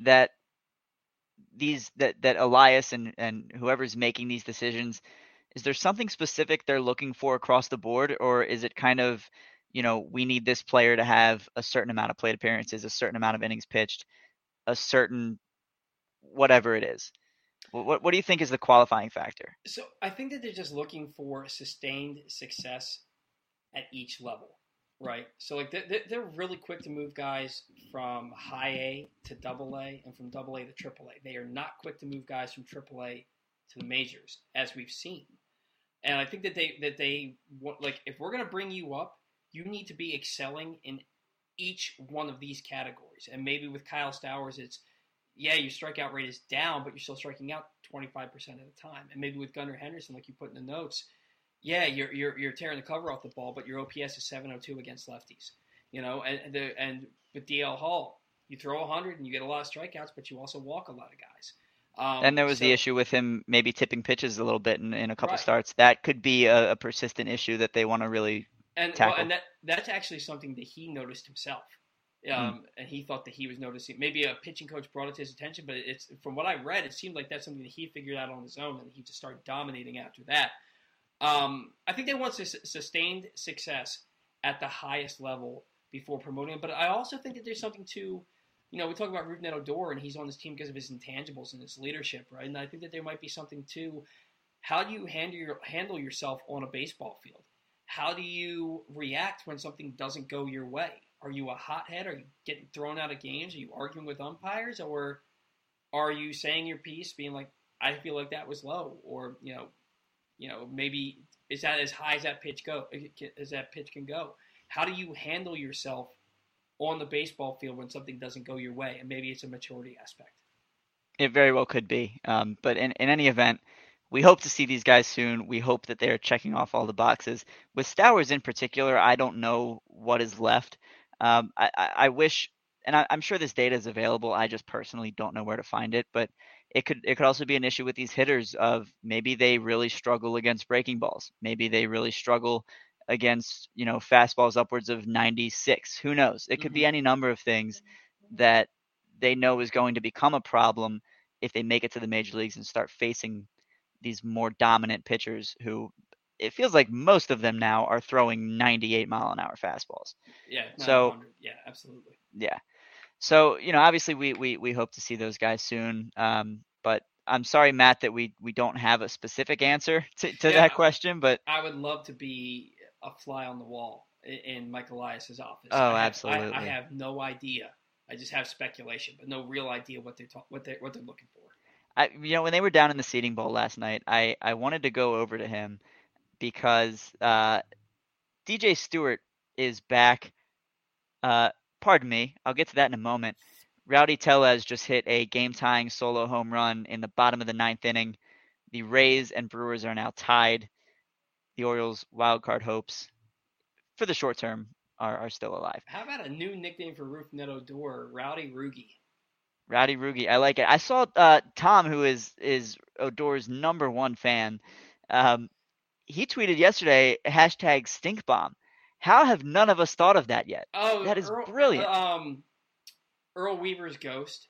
that these that that Elias and and whoever's making these decisions is there something specific they're looking for across the board? Or is it kind of you know we need this player to have a certain amount of plate appearances a certain amount of innings pitched a certain whatever it is? What what do you think is the qualifying factor? So i think that they're just looking for sustained success at each level Right. So like they're, they're really quick to move guys from high A to double A and from double A to triple A. They are not quick to move guys from triple A to the majors as we've seen. And I think that they that they want like if we're to bring you up, you need to be excelling in each one of these categories. And maybe with Kyle Stowers it's yeah, your strikeout rate is down, but you're still striking out 25% of the time. And maybe with Gunnar Henderson like you put in the notes, yeah, you're you're you're tearing the cover off the ball, but your OPS is 702 against lefties. You know, and the, and with DL Hall, you throw 100 and you get a lot of strikeouts, but you also walk a lot of guys. Um, and there was so, the issue with him maybe tipping pitches a little bit in, in a couple Right. starts. That could be a, a persistent issue that they want to really. and well, tackle. and that that's actually something that he noticed himself. Hmm. Um, and he thought that he was noticing. Maybe a pitching coach brought it to his attention, but it's from what I read, it seemed like that's something that he figured out on his own, and he just started dominating after that. Um, I think they want sus- sustained success at the highest level before promoting him, but I also think that there's something to, you know, we talk about Rougned Odor, and he's on this team because of his intangibles and his leadership, right? And I think that there might be something to how do you handle your, handle yourself on a baseball field? How do you react when something doesn't go your way? Are you a hothead? Are you getting thrown out of games? Are you arguing with umpires, or are you saying your piece, being like, "I feel like that was low," or you know, you know, maybe is that as high as that pitch go as that pitch can go? How do you handle yourself on the baseball field when something doesn't go your way? And maybe it's a maturity aspect. It very well could be. Um, but in, in any event, we hope to see these guys soon. We hope that they're checking off all the boxes. With Stowers in particular, I don't know what is left. Um, I, I, I wish, and I, I'm sure this data is available. I just personally don't know where to find it. But it could it could also be an issue with these hitters of maybe they really struggle against breaking balls. Maybe they really struggle against you know fastballs upwards of 96. Who knows? It could be Mhm. any number of things that they know is going to become a problem if they make it to the major leagues and start facing these more dominant pitchers who it feels like most of them now are throwing 98 mile an hour fastballs. Yeah. So- yeah, absolutely. Yeah. So, you know, obviously we we, we hope to see those guys soon. Um, but I'm sorry, Matt, that we, we don't have a specific answer to, to Yeah. that question. But I would love to be a fly on the wall in Mike Elias's office. Oh, I have, I- I, have no idea. I just have speculation, but no real idea what they talk, what they what they're looking for. I, you know, when they were down in the seating bowl last night, I, I wanted to go over to him because uh, DJ Stewart is back. Uh, pardon me, I'll get to that in a moment. Rowdy Tellez just hit a game tying solo home run in the bottom of the ninth inning. The Rays and Brewers are now tied. The Orioles' wild card hopes, for the short term, are, are still alive. How about a new nickname for Rougned Odor, Rowdy Roogie? Rowdy Rugi, I like it. I saw uh, Tom, who is is Odor's number one fan. Um, he tweeted yesterday hashtag stink bomb. How have none of us thought of that yet? Oh, That is Earl, brilliant. Um, Earl Weaver's ghost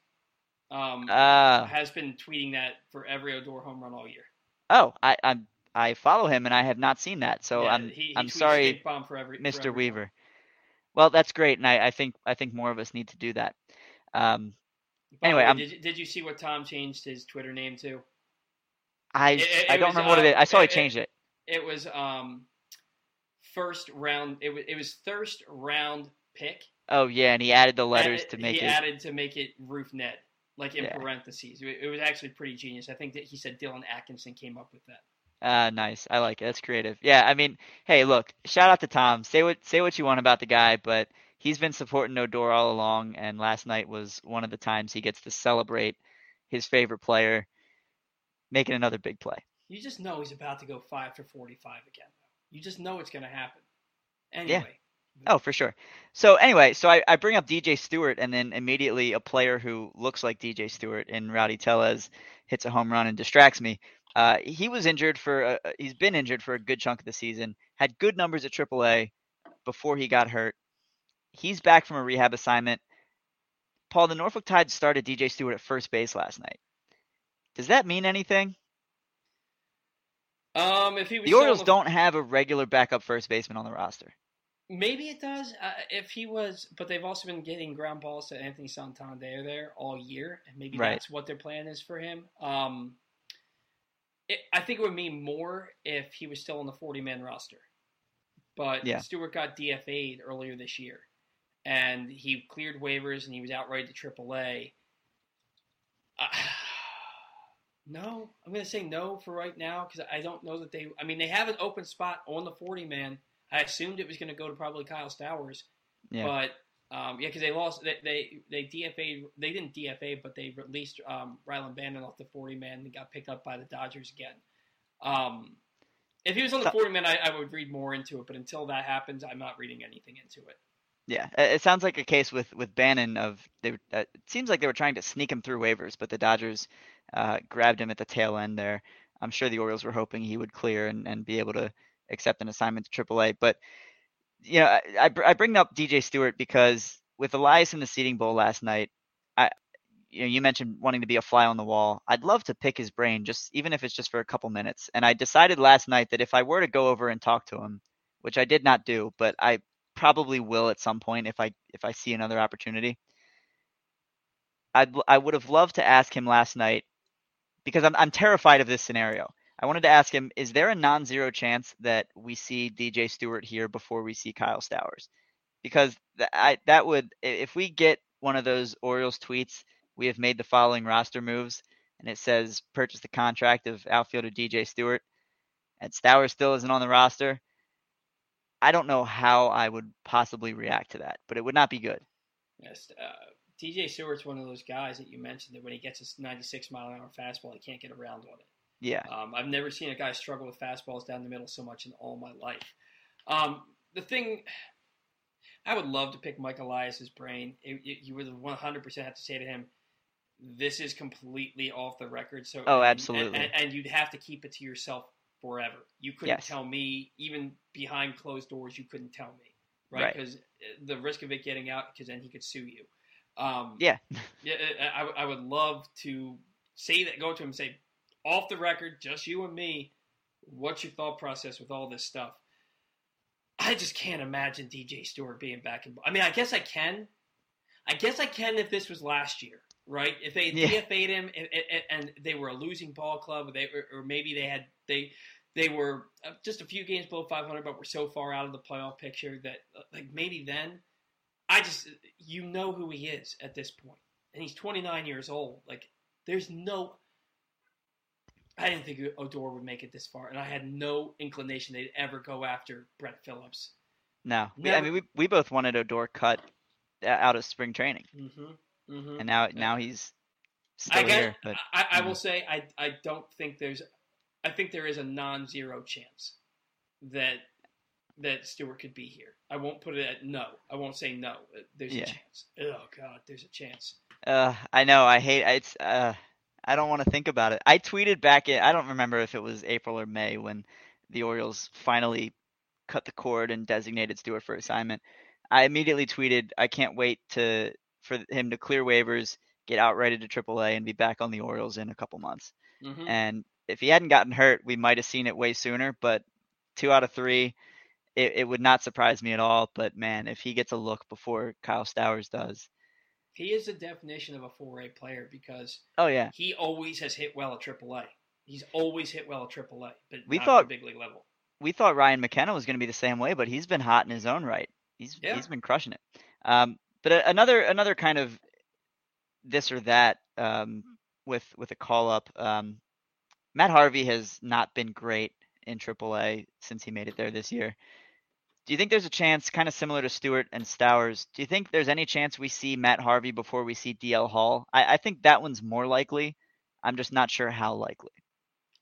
um, Uh, has been tweeting that for every Odor home run all year. oh, I I'm, I follow him and I have not seen that, so Yeah, I'm he, he I'm sorry, every Mr. Weaver. Well, that's great, and I, I think I think more of us need to do that. Um, Anyway, way, did you, did you see what Tom changed his Twitter name to? I It- it- I don't was, remember what it uh. I saw he changed it. It was um, first round. It was it was first round pick. Oh yeah, and he added the letters Added- to make he it. added to make it Roof net, like in Yeah. parentheses. It, it was actually pretty genius. I think that he said Dylan Atkinson came up with that. Ah, nice. I like it. That's creative. Yeah, I mean, hey, look, shout out to Tom. Say what say what you want about the guy, but he's been supporting Odor all along, and last night was one of the times he gets to celebrate his favorite player making another big play. You just know he's about to go five for forty-five again. You just know it's going to happen. Anyway, Oh, for sure. So anyway, so I, I bring up DJ Stewart, and then immediately a player who looks like DJ Stewart in Rowdy Tellez hits a home run and distracts me. Uh, he was injured for a, he's been injured for a good chunk of the season. Had good numbers at AAA before he got hurt. He's back from a rehab assignment. Paul, the Norfolk Tides started DJ Stewart at first base last night. Does that mean anything? Um, if he was The Orioles on don't have a regular backup first baseman on the roster. Maybe it does. Uh, if he was, but they've also been getting ground balls to Anthony Santander there all year, and maybe Right. that's what their plan is for him. Um, it, I think it would mean more if he was still on the forty-man roster. But Yeah. Stewart got DFA'd earlier this year, and he cleared waivers and he was outright to AAA. Uh, no, I'm going to say no for right now because I don't know that they. I mean, they have an open spot on the forty-man. I assumed it was going to go to probably Kyle Stowers, Yeah. but um, yeah, because they lost. They, they they DFA. They didn't DFA, but they released um, Rylan Bannon off the forty man and got picked up by the Dodgers again. Um, If he was on the 40 man, I, I would read more into it. But until that happens, I'm not reading anything into it. Yeah, it sounds like a case with with Bannon of they. Uh, it seems like they were trying to sneak him through waivers, but the Dodgers uh, grabbed him at the tail end there. I'm sure the Orioles were hoping he would clear and, and be able to accept an assignment to AAA. But you know, I, I bring up DJ Stewart because with Elias in the seating bowl last night, I you know you mentioned wanting to be a fly on the wall. I'd love to pick his brain, just even if it's just for a couple minutes. And I decided last night that if I were to go over and talk to him, which I did not do, but I probably will at some point if I if I see another opportunity. I'd I would have loved to ask him last night because I'm I'm terrified of this scenario. I wanted to ask him: Is there a non-zero chance that we see DJ Stewart here before we see Kyle Stowers? Because th- I, that would, if we get one of those Orioles tweets, we have made the following roster moves, and it says purchase the contract of outfielder DJ Stewart, and Stowers still isn't on the roster. I don't know how I would possibly react to that, but it would not be good. Yes, uh, DJ Stewart's one of those guys that you mentioned that when he gets his 96 mile an hour fastball, he can't get around on it. Yeah. Um, I've never seen a guy struggle with fastballs down the middle so much in all my life. Um, the thing, I would love to pick Mike Elias's brain. It, it, you would 100% have to say to him, "This is completely off the record." So, oh, absolutely. And, and, and you'd have to keep it to yourself forever. You couldn't yes. tell me, even behind closed doors, you couldn't tell me, right? Because right. The risk of it getting out, because then he could sue you. Um, yeah. yeah. I, I would love to say that, go to him and say, off the record, just you and me, what's your thought process with all this stuff? I just can't imagine DJ Stewart being back in. I mean, I guess I can. I guess I can if this was last year, right? If they yeah. DFA'd him and, and, they were a losing ball club, or they or maybe they had they they were uh, just a few games below 500, but were so far out of the playoff picture that uh, like maybe then. I just you know who he is at this point, and he's 29 years old. Like there's no I didn't think Odor would make it this far, and I had no inclination they'd ever go after Brett Phillips. No, we, I mean we we both wanted Odor cut out of spring training, mm-hmm, mm-hmm. and now now he's still I here. But I, I will say I I don't think there's I think there is a non-zero chance that that Stewart could be here. I won't put it at no. I won't say no. There's yeah. a chance. Oh God, there's a chance. Uh, I know. I hate it's. Uh, I don't want to think about it. I tweeted back in, I don't remember if it was April or May when the Orioles finally cut the cord and designated Stewart for assignment. I immediately tweeted, I can't wait to for him to clear waivers, get outrighted to AAA, and be back on the Orioles in a couple months. Mm-hmm. And if he hadn't gotten hurt, we might have seen it way sooner. But two out of three, it, it would not surprise me at all. But man, if he gets a look before Kyle Stowers does, he is the definition of a 4A player because oh yeah, he always has hit well at AAA. He's always hit well at AAA, but we thought big league level. We thought Ryan McKenna was going to be the same way, but he's been hot in his own right. He's yeah. he's been crushing it. Um, but another another kind of this or that um, with with a call up. Um, Matt Harvey has not been great in AAA since he made it there this year. Do you think there's a chance, kind of similar to Stewart and Stowers? Do you think there's any chance we see Matt Harvey before we see DL Hall? I, I think that one's more likely. I'm just not sure how likely.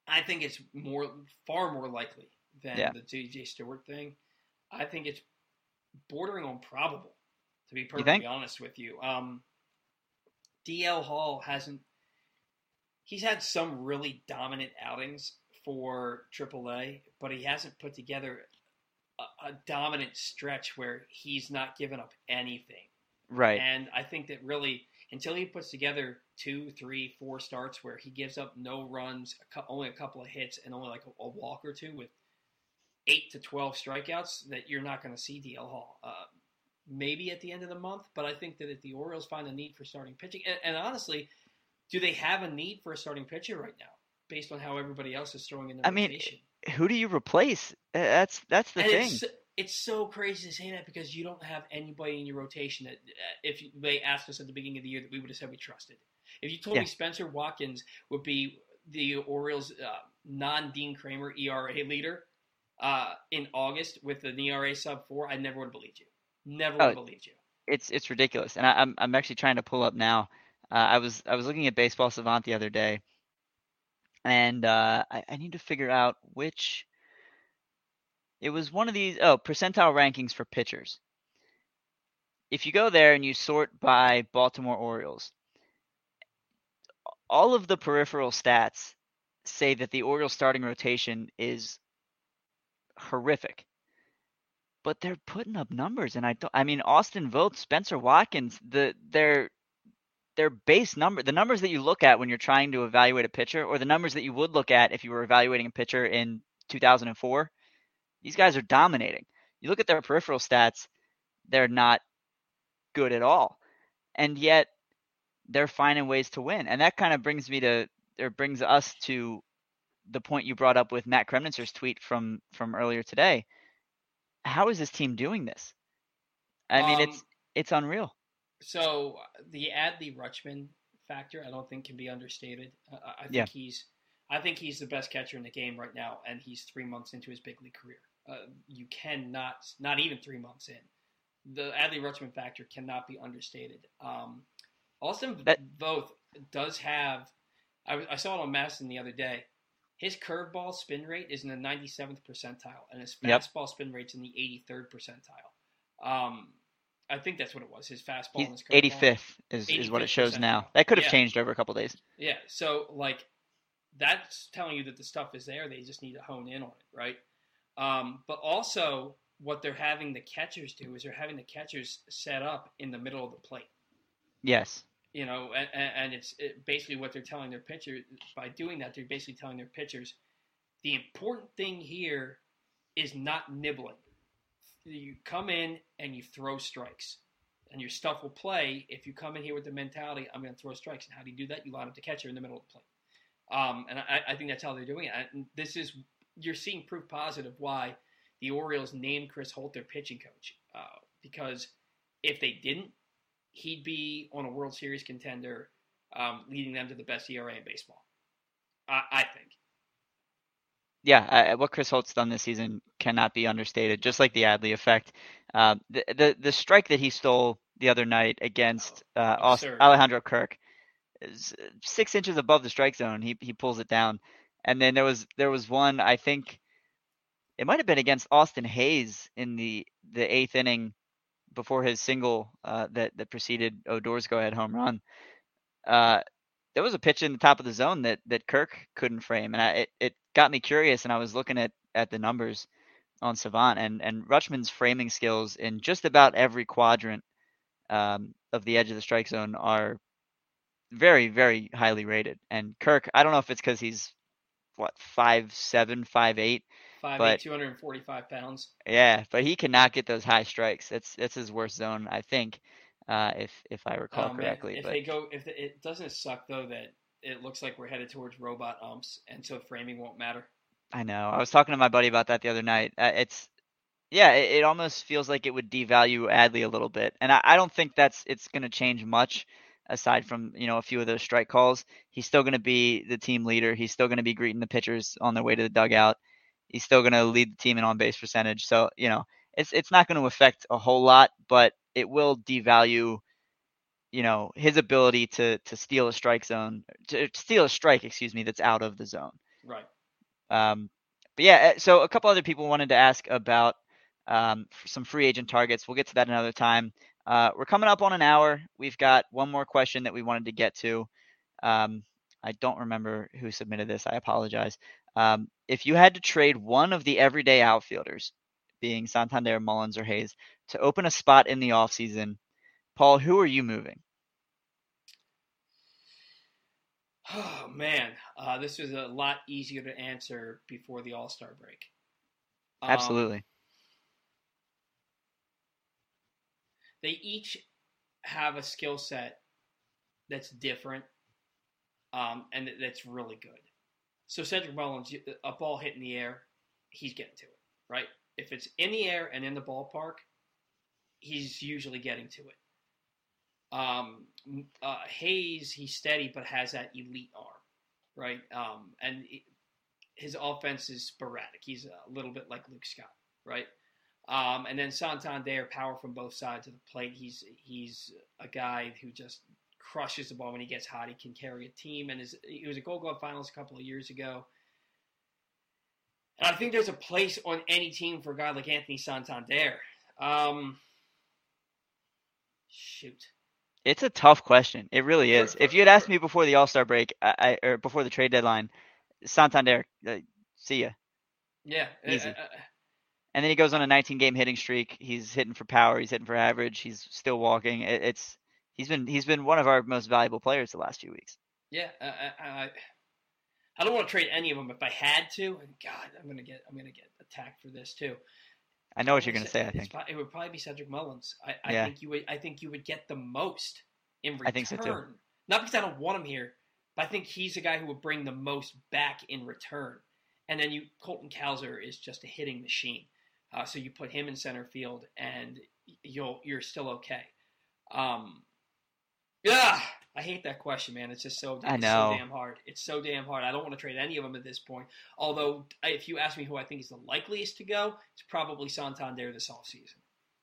I think it's more, far more likely than yeah. the DJ Stewart thing. I think it's bordering on probable, to be perfectly honest with you. Um, DL Hall hasn't. He's had some really dominant outings for AAA, but he hasn't put together a, dominant stretch where he's not giving up anything. Right. And I think that really until he puts together two, three, four starts where he gives up no runs, a only a couple of hits, and only like a, a, walk or two with eight to twelve strikeouts, that you're not going to see DL Hall. Uh, maybe at the end of the month, but I think that if the Orioles find a need for starting pitching, and, and honestly, do they have a need for a starting pitcher right now, based on how everybody else is throwing in the I rotation? Mean, who do you replace? That's that's the and thing. It's, it's, so crazy to say that because you don't have anybody in your rotation that uh, if they asked us at the beginning of the year that we would have said we trusted. If you told yeah. me Spenser Watkins would be the Orioles' uh, non-Dean Kremer ERA leader uh, in August with an ERA sub four, I never would have believed you. Never would have oh, believed you. It's it's ridiculous, and I, am I'm, I'm actually trying to pull up now. Uh, I was I was looking at Baseball Savant the other day, and uh, I, I, need to figure out which It was one of these oh percentile rankings for pitchers. If you go there and you sort by Baltimore Orioles, all of the peripheral stats say that the Orioles starting rotation is horrific. But they're putting up numbers and I don't I mean Austin Voth, Spenser Watkins, the their their base number the numbers that you look at when you're trying to evaluate a pitcher or the numbers that you would look at if you were evaluating a pitcher in 2004, these guys are dominating. You look at their peripheral stats, they're not good at all. And yet they're finding ways to win. And that kind of brings me to or brings us to the point you brought up with Matt Kremnitzer's tweet from from earlier today. How is this team doing this? I mean, Um, it's it's unreal. So the Adley Rutschman factor, I don't think can be understated. Uh, I think Yeah. he's, I think he's the best catcher in the game right now, and he's three months into his big league career. Uh, you cannot, not even three months in, the Adley Rutschman factor cannot be understated. Um, Austin That- Voth does have. I, I saw it on MASN the other day. His curveball spin rate is in the 97th percentile, and his Yep. fastball spin rate's in the 83rd percentile. Um, I think that's what it was. His fastball He's and his curveball. 85th is, is what it shows now. That could have Yeah. changed over a couple days. Yeah. So like, that's telling you that the stuff is there. They just need to hone in on it, right? Um, but also, what they're having the catchers do is they're having the catchers set up in the middle of the plate. Yes. You know, and, and it's it, basically what they're telling their pitcher by doing that. They're basically telling their pitchers, the important thing here is not nibbling. You come in and you throw strikes, and your stuff will play if you come in here with the mentality, I'm going to throw strikes. And how do you do that? You line up the catcher in the middle of the plate. Um, and I, I think that's how they're doing it. And this is you're seeing proof positive why the Orioles named Chris Holt their pitching coach uh, because if they didn't, he'd be on a World Series contender, um, leading them to the best ERA in baseball. I, I think. Yeah, I, what Chris Holt's done this season cannot be understated. Just like the Adley effect, uh, the, the the strike that he stole the other night against uh, Aus- Alejandro Kirk, is six inches above the strike zone. He he pulls it down, and then there was there was one I think it might have been against Austin Hays in the the eighth inning before his single uh, that that preceded Odor's go ahead home run. Uh, there was a pitch in the top of the zone that that Kirk couldn't frame, and I, it it got me curious. And I was looking at at the numbers on Savant, and and Rutschman's framing skills in just about every quadrant um, of the edge of the strike zone are very very highly rated. And Kirk, I don't know if it's because he's what five seven five eight. Five But- eight, 245 pounds. Yeah, but he cannot get those high strikes. That's that's his worst zone, I think, uh, if if I recall Oh, correctly. If but they go, if the, it doesn't suck though that it looks like we're headed towards robot umps, and so framing won't matter. I know. I was talking to my buddy about that the other night. Uh, it's yeah, it, it almost feels like it would devalue Adley a little bit, and I, I don't think that's it's going to change much. Aside from you know a few of those strike calls, he's still going to be the team leader. He's still going to be greeting the pitchers on their way to the dugout. He's still going to lead the team in on base percentage. So you know it's it's not going to affect a whole lot, but it will devalue you know his ability to to steal a strike zone to steal a strike excuse me that's out of the zone Right. um, but yeah, uh, so a couple other people wanted to ask about um, some free agent targets. We'll get to that another time. Uh, we're coming up on an hour. We've got one more question that we wanted to get to. Um, I don't remember who submitted this. I apologize. Um, if you had to trade one of the everyday outfielders, being Santander, Mullins, or Hays, to open a spot in the offseason, Paul, who are you moving? Oh man, uh, this was a lot easier to answer before the All Star break. Um, Absolutely. they each have a skill set that's different, um, and that's really good. So Cedric Mullins, a ball hit in the air, he's getting to it, right? If it's in the air and in the ballpark, he's usually getting to it. Um, uh, Hays, he's steady but has that elite arm, right? Um, and it- his offense is sporadic. He's a little bit like Luke Scott, right? Um, and then Santander, power from both sides of the plate. He's he's a guy who just crushes the ball when he gets hot. He can carry a team, and is he was a Gold Glove finalist a couple of years ago. And I think there's a place on any team for a guy like Anthony Santander. Um, shoot. It's a tough question. It really is. if you had asked me before the All Star break, I, or before the trade deadline, Santander, uh, see ya. Yeah, Easy. uh, uh, And then he goes on a 19 game hitting streak. He's hitting for power. He's hitting for average. He's still walking. It, it's he's been he's been one of our most valuable players the last few weeks. yeah. I, I, I, don't want to trade any of them. If I had to, and God, I'm gonna get I'm gonna get attacked for this too. I know what you're gonna say. I think. it would probably be Cedric Mullins. I, I Yeah. think you would. I think you would get the most in return. I think so, too. Not because I don't want him here, but I think he's the guy who would bring the most back in return. And then you, Colton Cowser is just a hitting machine. Uh, so you put him in center field, and you'll you're still okay. Um, yeah, I hate that question, man. It's just so I know. so damn hard. It's so damn hard. I don't want to trade any of them at this point. Although, if you ask me who I think is the likeliest to go, it's probably Santander this offseason.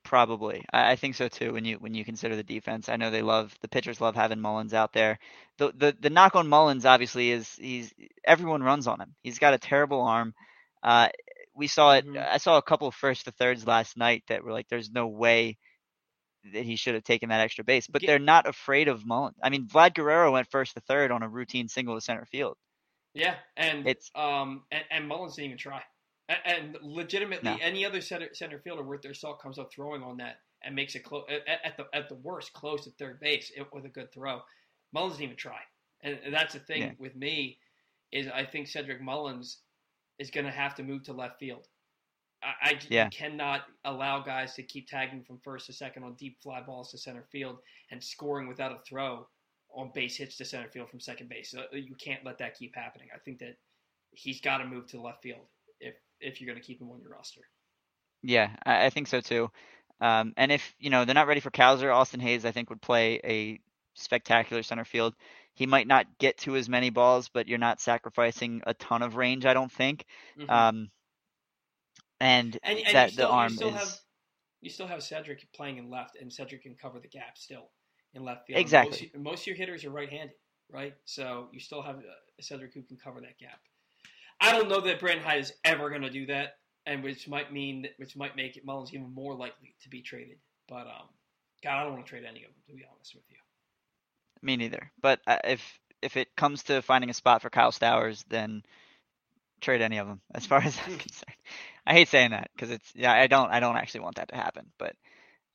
Probably, I, I think so too. When you when you consider the defense, I know they love the pitchers love having Mullins out there. The the the knock on Mullins obviously is he's everyone runs on him. He's got a terrible arm. Uh, we saw it. Mhm. I saw a couple of first to thirds last night that were like, "There's no way that he should have taken that extra base." But they're not afraid of Mullins. I mean, Vlad Guerrero went first to third on a routine single to center field. Yeah, and It's- um and, and Mullins didn't even try. And legitimately, No. any other center center fielder worth their salt comes up throwing on that and makes it close at, at the at the worst close to third base it, with a good throw. Mullins didn't even try, and that's the thing Yeah. with me is I think Cedric Mullins is going to have to move to left field. I, I Yeah. cannot allow guys to keep tagging from first to second on deep fly balls to center field and scoring without a throw on base hits to center field from second base. So you can't let that keep happening. I think that he's got to move to left field if if you're going to keep him on your roster. Yeah, I, I think so too. Um, and if you know they're not ready for Cowser, Austin Hays I think would play a spectacular center field. He might not get to as many balls, but you're not sacrificing a ton of range, I don't think. Mhm. Um, and, and and that still, the arm you still is have you still have Cedric playing in left, and Cedric can cover the gap still in left field. Exactly. Most, most of your hitters are right-handed, right? So you still have uh, Cedric who can cover that gap. I don't know that Brandon Hyde is ever going to do that, and which might mean which might make it Mullins even more likely to be traded. But um, God, I don't want to trade any of them to be honest with you. me neither. But uh, if if it comes to finding a spot for Kyle Stowers, then trade any of them. As far as I'm concerned, I hate saying that because it's yeah I don't I don't actually want that to happen. But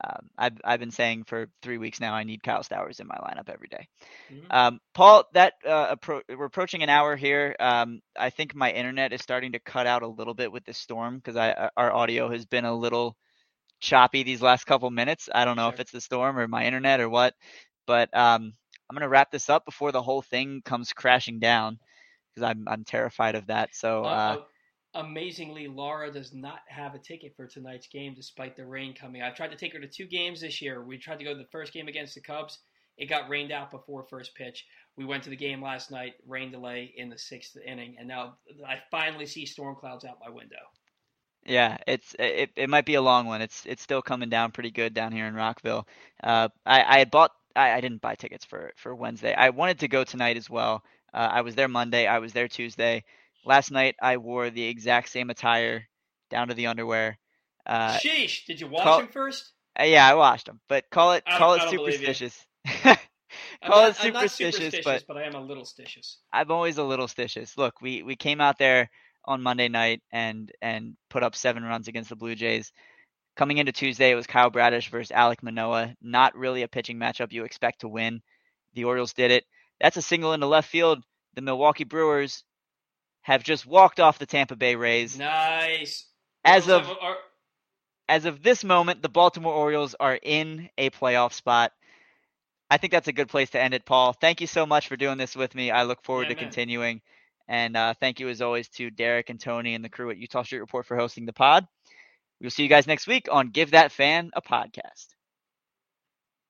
um, I've I've been saying for three weeks now I need Kyle Stowers in my lineup every day. Mhm. Um, Paul, that uh, appro- we're approaching an hour here. Um, I think my internet is starting to cut out a little bit with this storm because I uh, our audio has been a little choppy these last couple minutes. I don't know if it's the storm or my internet or what, but um, I'm gonna wrap this up before the whole thing comes crashing down because I'm I'm terrified of that. So uh, amazingly, Laura does not have a ticket for tonight's game despite the rain coming. I've tried to take her to two games this year. We tried to go to the first game against the Cubs. It got rained out before first pitch. We went to the game last night, rain delay in the sixth inning, and now I finally see storm clouds out my window. Yeah, it's it, it might be a long one. It's it's still coming down pretty good down here in Rockville. Uh, I I had bought I, I didn't buy tickets for for Wednesday. I wanted to go tonight as well. Uh, I was there Monday. I was there Tuesday. Last night I wore the exact same attire down to the underwear. Uh, Sheesh! Did you wash call- him first? uh, yeah, I washed them, but call it call it I don't believe you. superstitious. Call not, it I'm not superstitious, superstitious, but but I am a little stitious. I'm always a little stitious. Look, we we came out there on Monday night and and put up seven runs against the Blue Jays. Coming into Tuesday, it was Kyle Bradish versus Alek Manoah. Not really a pitching matchup you expect to win. The Orioles did it. That's a single into left field. The Milwaukee Brewers have just walked off the Tampa Bay Rays. Nice. As of are- as of this moment, the Baltimore Orioles are in a playoff spot. I think that's a good place to end it, Paul. Thank you so much for doing this with me. I look forward Yeah, to man. continuing. And uh, thank you, as always, to Derek and Tony and the crew at Eutaw Street Report for hosting the pod. We'll see you guys next week on Give That Fan a Podcast.